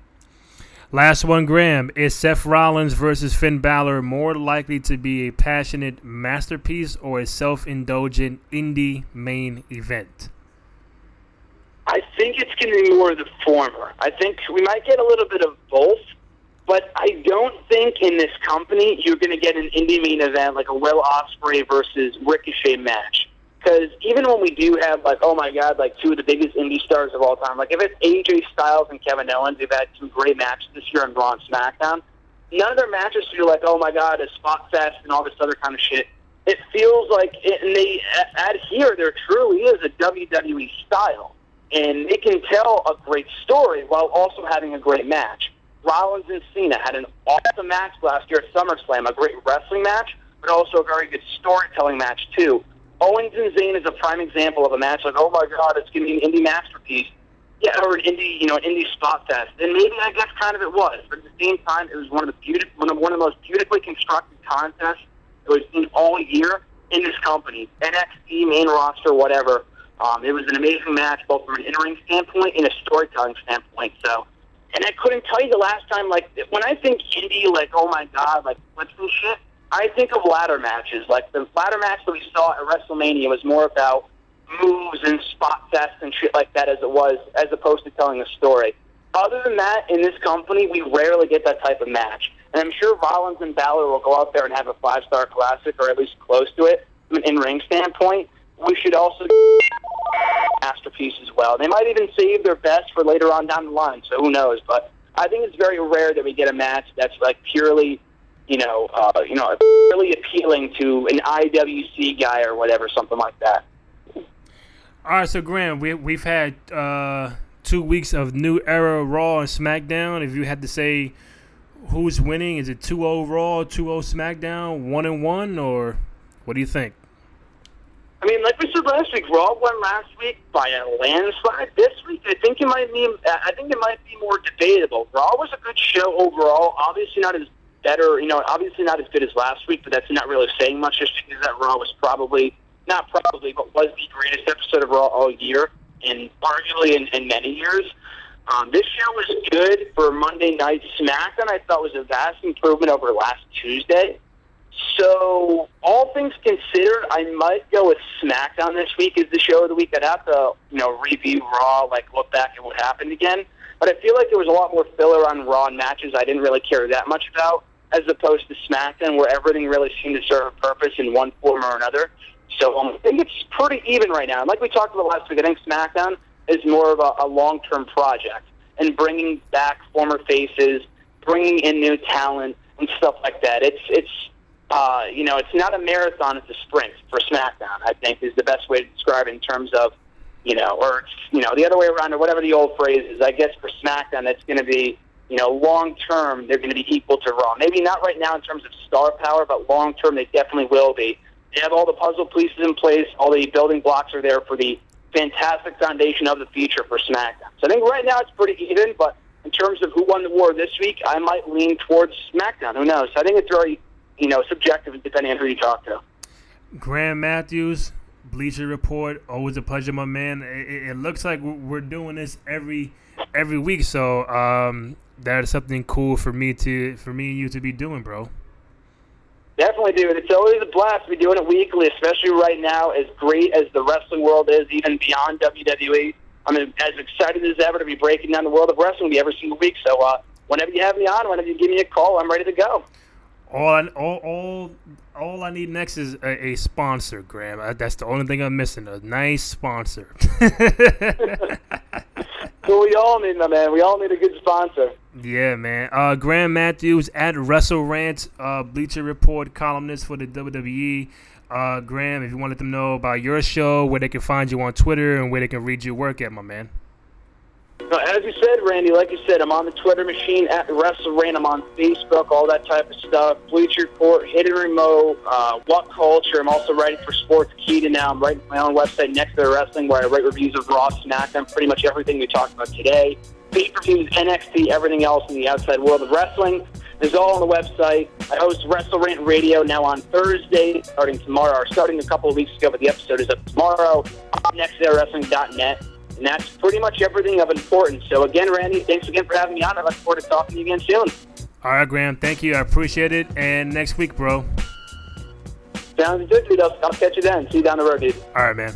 Last one, Graham. Is Seth Rollins versus Finn Balor more likely to be a passionate masterpiece or a self indulgent indie main event? I think it's going to be more the former. I think we might get a little bit of both, but I don't think in this company you're going to get an indie main event like a Will Ospreay versus Ricochet match. Because even when we do have like, oh my god, like two of the biggest indie stars of all time, like if it's AJ Styles and Kevin Owens, they've had some great matches this year on Raw and SmackDown. None of their matches feel like, oh my god, a spot fest and all this other kind of shit. It feels like, it, and they adhere. There truly is a WWE style, and it can tell a great story while also having a great match. Rollins and Cena had an awesome match last year at SummerSlam, a great wrestling match, but also a very good storytelling match too. Owens and Zayn is a prime example of a match like, oh my god, it's going to be an indie masterpiece. Yeah, or an indie, you know, an indie spot fest. And maybe I guess kind of it was, but at the same time, it was one of the beautiful, one of, one of the most beautifully constructed contests that we've seen all year in this company. NXT main roster, whatever. Um, it was an amazing match, both from an in-ring standpoint and a storytelling standpoint. So, and I couldn't tell you the last time, like when I think indie, like oh my god, like flips and shit. I think of ladder matches. Like the ladder match that we saw at WrestleMania was more about moves and spot fest and shit like that as it was, as opposed to telling a story. Other than that, in this company, we rarely get that type of match. And I'm sure Rollins and Balor will go out there and have a five star classic, or at least close to it, from an in ring standpoint. We should also masterpiece as well. They might even save their best for later on down the line, so who knows? But I think it's very rare that we get a match that's like purely you know, uh, you know, really appealing to an IWC guy or whatever, something like that. All right, so Graham, we we've had uh, two weeks of new era Raw and SmackDown. If you had to say who's winning, is it 2-0 Raw, 2-0 SmackDown, one and one, or what do you think? I mean, like we said last week, Raw won last week by a landslide. This week, I think it might be. I think it might be more debatable. Raw was a good show overall. Obviously, not as better. You know, obviously not as good as last week, but that's not really saying much just because that Raw was probably, not probably, but was the greatest episode of Raw all year, and arguably in, in many years. Um, this show was good for Monday Night SmackDown. I thought was a vast improvement over last Tuesday. So, all things considered, I might go with SmackDown this week as the show of the week. I'd have to, you know, review Raw, like look back at what happened again. But I feel like there was a lot more filler on Raw matches I didn't really care that much about as opposed to SmackDown, where everything really seemed to serve a purpose in one form or another. So um, I think it's pretty even right now. And like we talked about last week, I think SmackDown is more of a, a long-term project and bringing back former faces, bringing in new talent and stuff like that. It's it's uh, you know, it's not a marathon; it's a sprint for SmackDown. I think is the best way to describe it in terms of, you know, or you know, the other way around, or whatever the old phrase is. I guess for SmackDown, it's going to be, you know, long term, they're going to be equal to Raw. Maybe not right now in terms of star power, but long term, they definitely will be. They have all the puzzle pieces in place. All the building blocks are there for the fantastic foundation of the future for SmackDown. So I think right now it's pretty even, but in terms of who won the war this week, I might lean towards SmackDown. Who knows? I think it's very, you know, subjective depending on who you talk to. Graham Matthews, Bleacher Report, always a pleasure, my man. It, it looks like we're doing this every every week, so um, that is something cool for me to for me and you to be doing, bro. Definitely, dude. It's always a blast to be doing it weekly, especially right now. As great as the wrestling world is, even beyond WWE, I'm as excited as ever to be breaking down the world of wrestling every single week. So, uh, whenever you have me on, whenever you give me a call, I'm ready to go. All, I, all, all, all I need next is a, a sponsor, Graham. That's the only thing I'm missing. A nice sponsor. <laughs> <laughs> So we all need, my man. We all need a good sponsor. Yeah, man. Uh, Graham Matthews at Rant, uh, Bleacher Report columnist for the WWE. Uh, Graham, if you want to let them know about your show, where they can find you on Twitter, and where they can read your work at, my man. As you said, Randy, like you said, I'm on the Twitter machine at WrestleRant. I'm on Facebook, all that type of stuff. Bleacher Report, Hidden Remote, uh, What Culture. I'm also writing for Sports Sportskeeda now. I'm writing my own website, Next Era Wrestling, where I write reviews of Raw, SmackDown, pretty much everything we talked about today. Pay-per-views, NXT, everything else in the outside world of wrestling is all on the website. I host Wrestle Rant Radio now on Thursday, starting tomorrow, or starting a couple of weeks ago, but the episode is up tomorrow on nexterawrestling.net. And that's pretty much everything of importance. So again, Randy, thanks again for having me on. I look forward to talking to you again soon. All right, Graham. Thank you. I appreciate it. And next week, bro. Sounds good, dude. I'll, I'll catch you then. See you down the road, dude. All right, man.